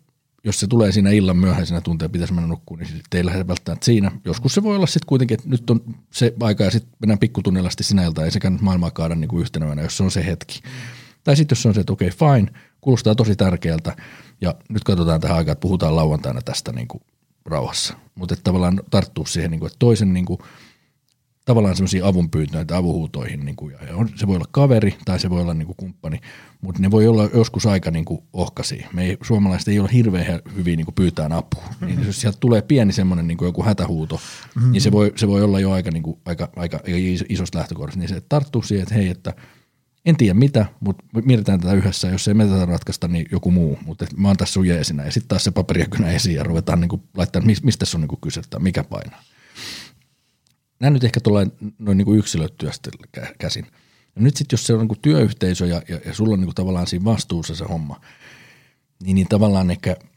jos se tulee siinä illan myöhäisenä tunteena, pitäisi mennä nukkuun, niin sitten ei lähde välttämättä siinä. Joskus se voi olla sitten kuitenkin, että nyt on se aika ja sitten mennään pikkutunnilla sinä ilta, ei sekään maailmaa kaada niin kuin yhtenävänä, jos se on se hetki. Mm tai sitten jos on se, että okei, okay, fine, kuulostaa tosi tärkeältä ja nyt katsotaan tähän aikaan, että puhutaan lauantaina tästä niin kuin rauhassa. Mutta tavallaan tarttuu siihen, niin kuin, että toisen niin kuin, tavallaan semmoisiin avunpyyntöihin tai avuhuutoihin. Niin kuin, ja on, se voi olla kaveri tai se voi olla niin kuin kumppani, mutta ne voi olla joskus aika niin kuin ohkaisia. Me ei, suomalaiset ei ole hirveän hyvin niin kuin pyytää apua. Mm-hmm. Niin jos sieltä tulee pieni semmoinen niin kuin joku hätähuuto, mm-hmm. niin se voi, se voi olla jo aika, niin kuin, aika, aika isosta lähtökohdasta. Niin se tarttuu siihen, että hei, että – en tiedä mitä, mutta mietitään tätä yhdessä. Jos ei me tätä ratkaista, niin joku muu. Mutta mä oon tässä sun jeesinä. Ja sitten taas se paperijäkynä esiin ja ruvetaan niinku laittaa, mistä se on niinku kyse mikä painaa. Nämä nyt ehkä tulee noin niinku yksilötyöstä käsin. Ja nyt sitten jos se on niinku työyhteisö ja, ja, ja sulla on niinku tavallaan siinä vastuussa se homma, niin, niin tavallaan ehkä –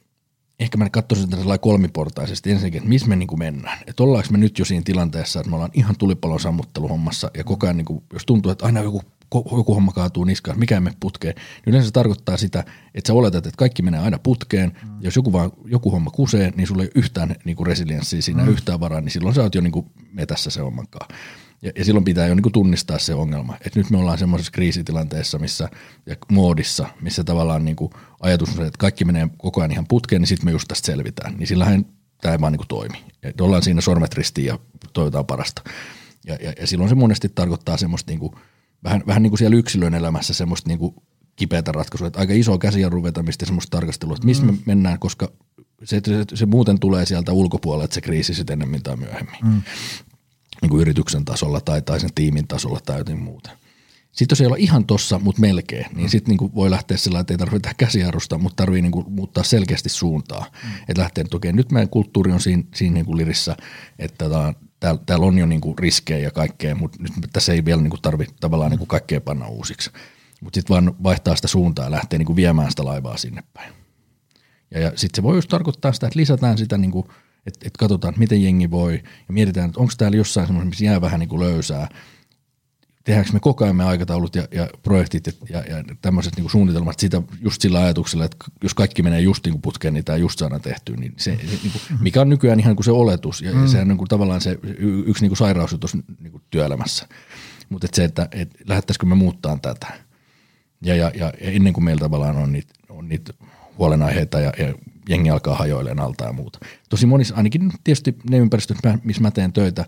ehkä mä katsoisin tällä kolmiportaisesti ensinnäkin, että missä me niin mennään. Että ollaanko me nyt jo siinä tilanteessa, että me ollaan ihan tulipalon sammutteluhommassa ja koko ajan, niin kuin, jos tuntuu, että aina joku joku homma kaatuu niskaan, mikä me putkeen, niin yleensä se tarkoittaa sitä, että sä oletat, että kaikki menee aina putkeen, mm. jos joku, vaan, joku homma kusee, niin sulla ei yhtään niin kuin resilienssiä siinä, mm. yhtään varaa, niin silloin sä oot jo niin kuin metässä se hommankaan. Ja, ja silloin pitää jo niin kuin tunnistaa se ongelma, että nyt me ollaan semmoisessa kriisitilanteessa missä, ja muodissa, missä tavallaan niin kuin ajatus on se, että kaikki menee koko ajan ihan putkeen, niin sitten me just tästä selvitään. Niin sillähän tämä ei vaan niin kuin toimi. Et ollaan siinä sormet ristiin ja toivotaan parasta. Ja, ja, ja silloin se monesti tarkoittaa semmoista niin kuin – vähän, vähän niin kuin siellä yksilön elämässä semmoista niin kuin kipeätä ratkaisua, että aika iso käsijarru vetämistä ja semmoista tarkastelua, että missä mm. me mennään, koska se, se, se, muuten tulee sieltä ulkopuolelta se kriisi sitten ennemmin tai myöhemmin. Mm. Niin kuin yrityksen tasolla tai, tai sen tiimin tasolla tai jotain muuta. Sitten jos ei olla ihan tossa, mutta melkein, niin mm. sitten niinku voi lähteä sillä että ei tarvitse käsijarrusta, mutta tarvii niinku muuttaa selkeästi suuntaa. Mm. Että lähtee, että okei, nyt meidän kulttuuri on siinä, siinä niinku lirissä, että täällä, täällä on jo niinku riskejä ja kaikkea, mutta nyt tässä ei vielä niinku tarvitse tavallaan niinku kaikkea panna uusiksi. Mutta sitten vaan vaihtaa sitä suuntaa ja lähtee niinku viemään sitä laivaa sinne päin. Ja, ja sitten se voi just tarkoittaa sitä, että lisätään sitä, niinku, että et katsotaan, että miten jengi voi ja mietitään, että onko täällä jossain semmoisessa, missä jää vähän niinku löysää – tehdäänkö me koko ajan me aikataulut ja, ja projektit ja, ja, ja tämmöiset niin suunnitelmat sitä just sillä ajatuksella, että jos kaikki menee just niin kuin putkeen, niin tämä just saadaan tehtyä, niin se, niin kuin, mikä on nykyään ihan kuin se oletus ja, mm. ja sehän on niin kuin tavallaan se yksi niin kuin sairaus tuossa niin kuin työelämässä. Mutta et se, että et lähettäisikö me muuttaa tätä ja, ja, ja ennen kuin meillä tavallaan on niitä, on niitä huolenaiheita ja, ja jengi alkaa hajoilemaan alta ja muuta. Tosi monissa, ainakin tietysti ne ympäristöt, missä mä teen töitä,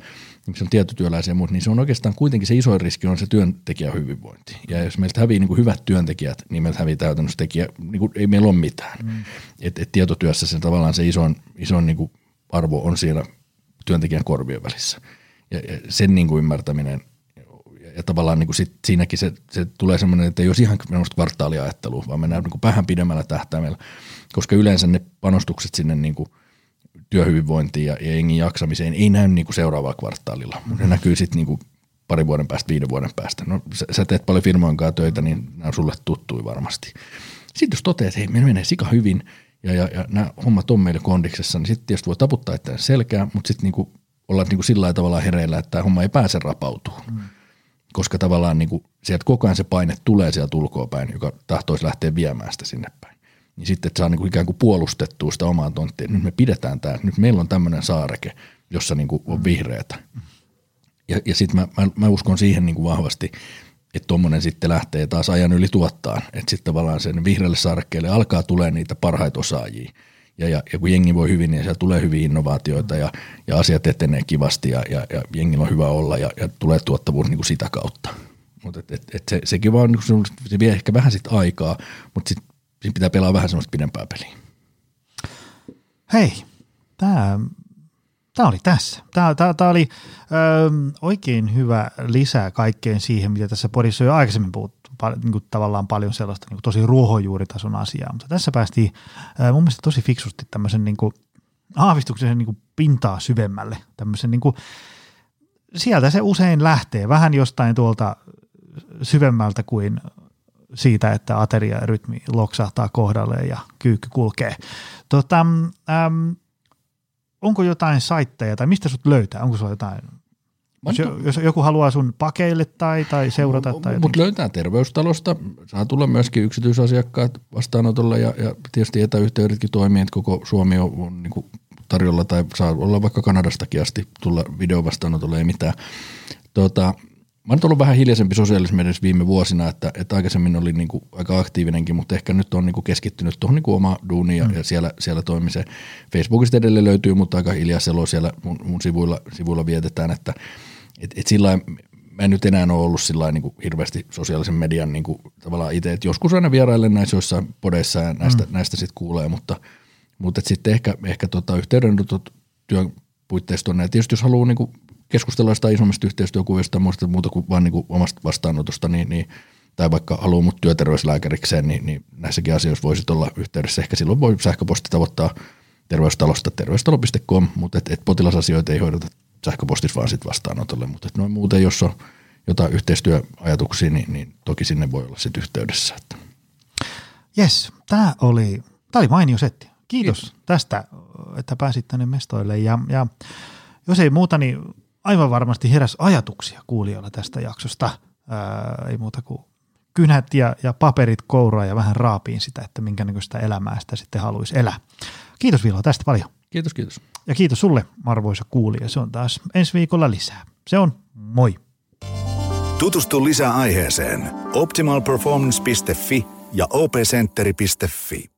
missä on tietotyöläisiä ja muut, niin se on oikeastaan kuitenkin se isoin riski on se työntekijän hyvinvointi. Ja jos meiltä hävii niin kuin hyvät työntekijät, niin meiltä hävii täytännössä tekijä, niin kuin ei meillä ole mitään. Mm. Et, et tietotyössä se tavallaan se isoin, isoin niin kuin arvo on siellä työntekijän korvien välissä. Ja, ja sen niin kuin ymmärtäminen – ja tavallaan niin kuin sit siinäkin se, se tulee semmoinen, että ei olisi ihan kvartaaliajattelua, vaan mennään niin kuin vähän pidemmällä tähtäimellä, koska yleensä ne panostukset sinne niin kuin työhyvinvointiin ja, ja jengin jaksamiseen ei näy niin kuin seuraavalla kvartaalilla, mutta ne näkyy sitten niin kuin pari vuoden päästä, viiden vuoden päästä. No sä, sä teet paljon firmojen kanssa töitä, niin nämä on sulle tuttui varmasti. Sitten jos toteat, että hei, meillä menee sika hyvin ja, ja, ja nämä hommat on meillä kondiksessa, niin sitten tietysti voi taputtaa itseään selkää, mutta sitten niin olla niin sillä tavalla hereillä, että tämä homma ei pääse rapautumaan. Mm koska tavallaan niin kuin sieltä koko ajan se paine tulee sieltä ulkoa päin, joka tahtoisi lähteä viemään sitä sinne päin. Niin sitten, saa niin kuin ikään kuin puolustettua sitä omaa tonttia. Nyt me pidetään tämä, nyt meillä on tämmöinen saareke, jossa niin kuin on vihreätä. Ja, ja sitten mä, mä, mä, uskon siihen niin kuin vahvasti, että tuommoinen sitten lähtee taas ajan yli tuottaa. Että sitten tavallaan sen vihreälle saarekkeelle alkaa tulee niitä parhaita osaajia – ja, ja, ja kun jengi voi hyvin, niin siellä tulee hyviä innovaatioita ja, ja asiat etenee kivasti ja, ja, ja jengillä on hyvä olla ja, ja tulee tuottavuus niin kuin sitä kautta. Mutta et, et, et se, sekin vaan, niin se vie ehkä vähän sit aikaa, mutta sitten sit pitää pelaa vähän semmoista pidempää peliä. Hei, tämä Tämä oli tässä. Tämä, tämä, tämä oli ö, oikein hyvä lisää kaikkeen siihen, mitä tässä podissa jo aikaisemmin puhuttu niin kuin tavallaan paljon sellaista niin kuin tosi ruohonjuuritason asiaa, mutta tässä päästiin ää, mun mielestä tosi fiksusti tämmöisen niin kuin, aavistuksen niin kuin pintaa syvemmälle, tämmöisen niin kuin, sieltä se usein lähtee vähän jostain tuolta syvemmältä kuin siitä, että ateriarytmi loksahtaa kohdalle ja kyykky kulkee. Tota, äm, onko jotain saitteja tai mistä sut löytää? Onko sulla jotain jos, jos joku haluaa sun pakeille tai, tai seurata. Tai Mutta löytää terveystalosta. Saa tulla myöskin yksityisasiakkaat vastaanotolle ja, ja tietysti etäyhteydetkin toimii, että koko Suomi on, on niin kuin tarjolla tai saa olla vaikka Kanadastakin asti tulla videovastaanotolle, ei mitään. Tota, Mä oon ollut vähän hiljaisempi sosiaalisessa viime vuosina, että, että aikaisemmin oli niin kuin aika aktiivinenkin, mutta ehkä nyt on niin kuin keskittynyt tuohon niin oma duuniin ja, mm. ja siellä, siellä toimiseen. Facebookista edelleen löytyy, mutta aika hiljaiselo siellä mun, mun sivuilla, sivuilla vietetään, että – et, et sillä mä en nyt enää ole ollut sillä niin hirveästi sosiaalisen median niin kuin, tavallaan itse, että joskus aina vierailen näissä joissain podeissa ja näistä, mm. näistä sitten kuulee, mutta, mutta sitten ehkä, ehkä tota, yhteydenotot työn puitteista on, tietysti jos haluaa niin kuin keskustella jostain isommista yhteistyökuvista muusta muuta kuin vain niin omasta vastaanotosta, niin, niin tai vaikka haluaa mut työterveyslääkärikseen, niin, niin näissäkin asioissa voisit olla yhteydessä. Ehkä silloin voi sähköposti tavoittaa terveystalosta terveystalo.com, mutta et, et potilasasioita ei hoideta sähköpostissa vaan sitten vastaanotolle, mutta noin muuten, jos on jotain yhteistyöajatuksia, niin, niin toki sinne voi olla sitten yhteydessä. Että. Yes, tämä oli, tämä oli mainio setti. Kiitos, Kiitos tästä, että pääsit tänne mestoille ja, ja jos ei muuta, niin aivan varmasti heräs ajatuksia kuulijoilla tästä jaksosta. Ää, ei muuta kuin kynät ja, ja paperit kouraa ja vähän raapiin sitä, että minkä näköistä elämää sitä sitten haluaisi elää. Kiitos Vilo tästä paljon. Kiitos, kiitos. Ja kiitos sulle, arvoisa kuulija. Se on taas ensi viikolla lisää. Se on moi. Tutustu lisää aiheeseen optimalperformance.fi ja opcenteri.fi.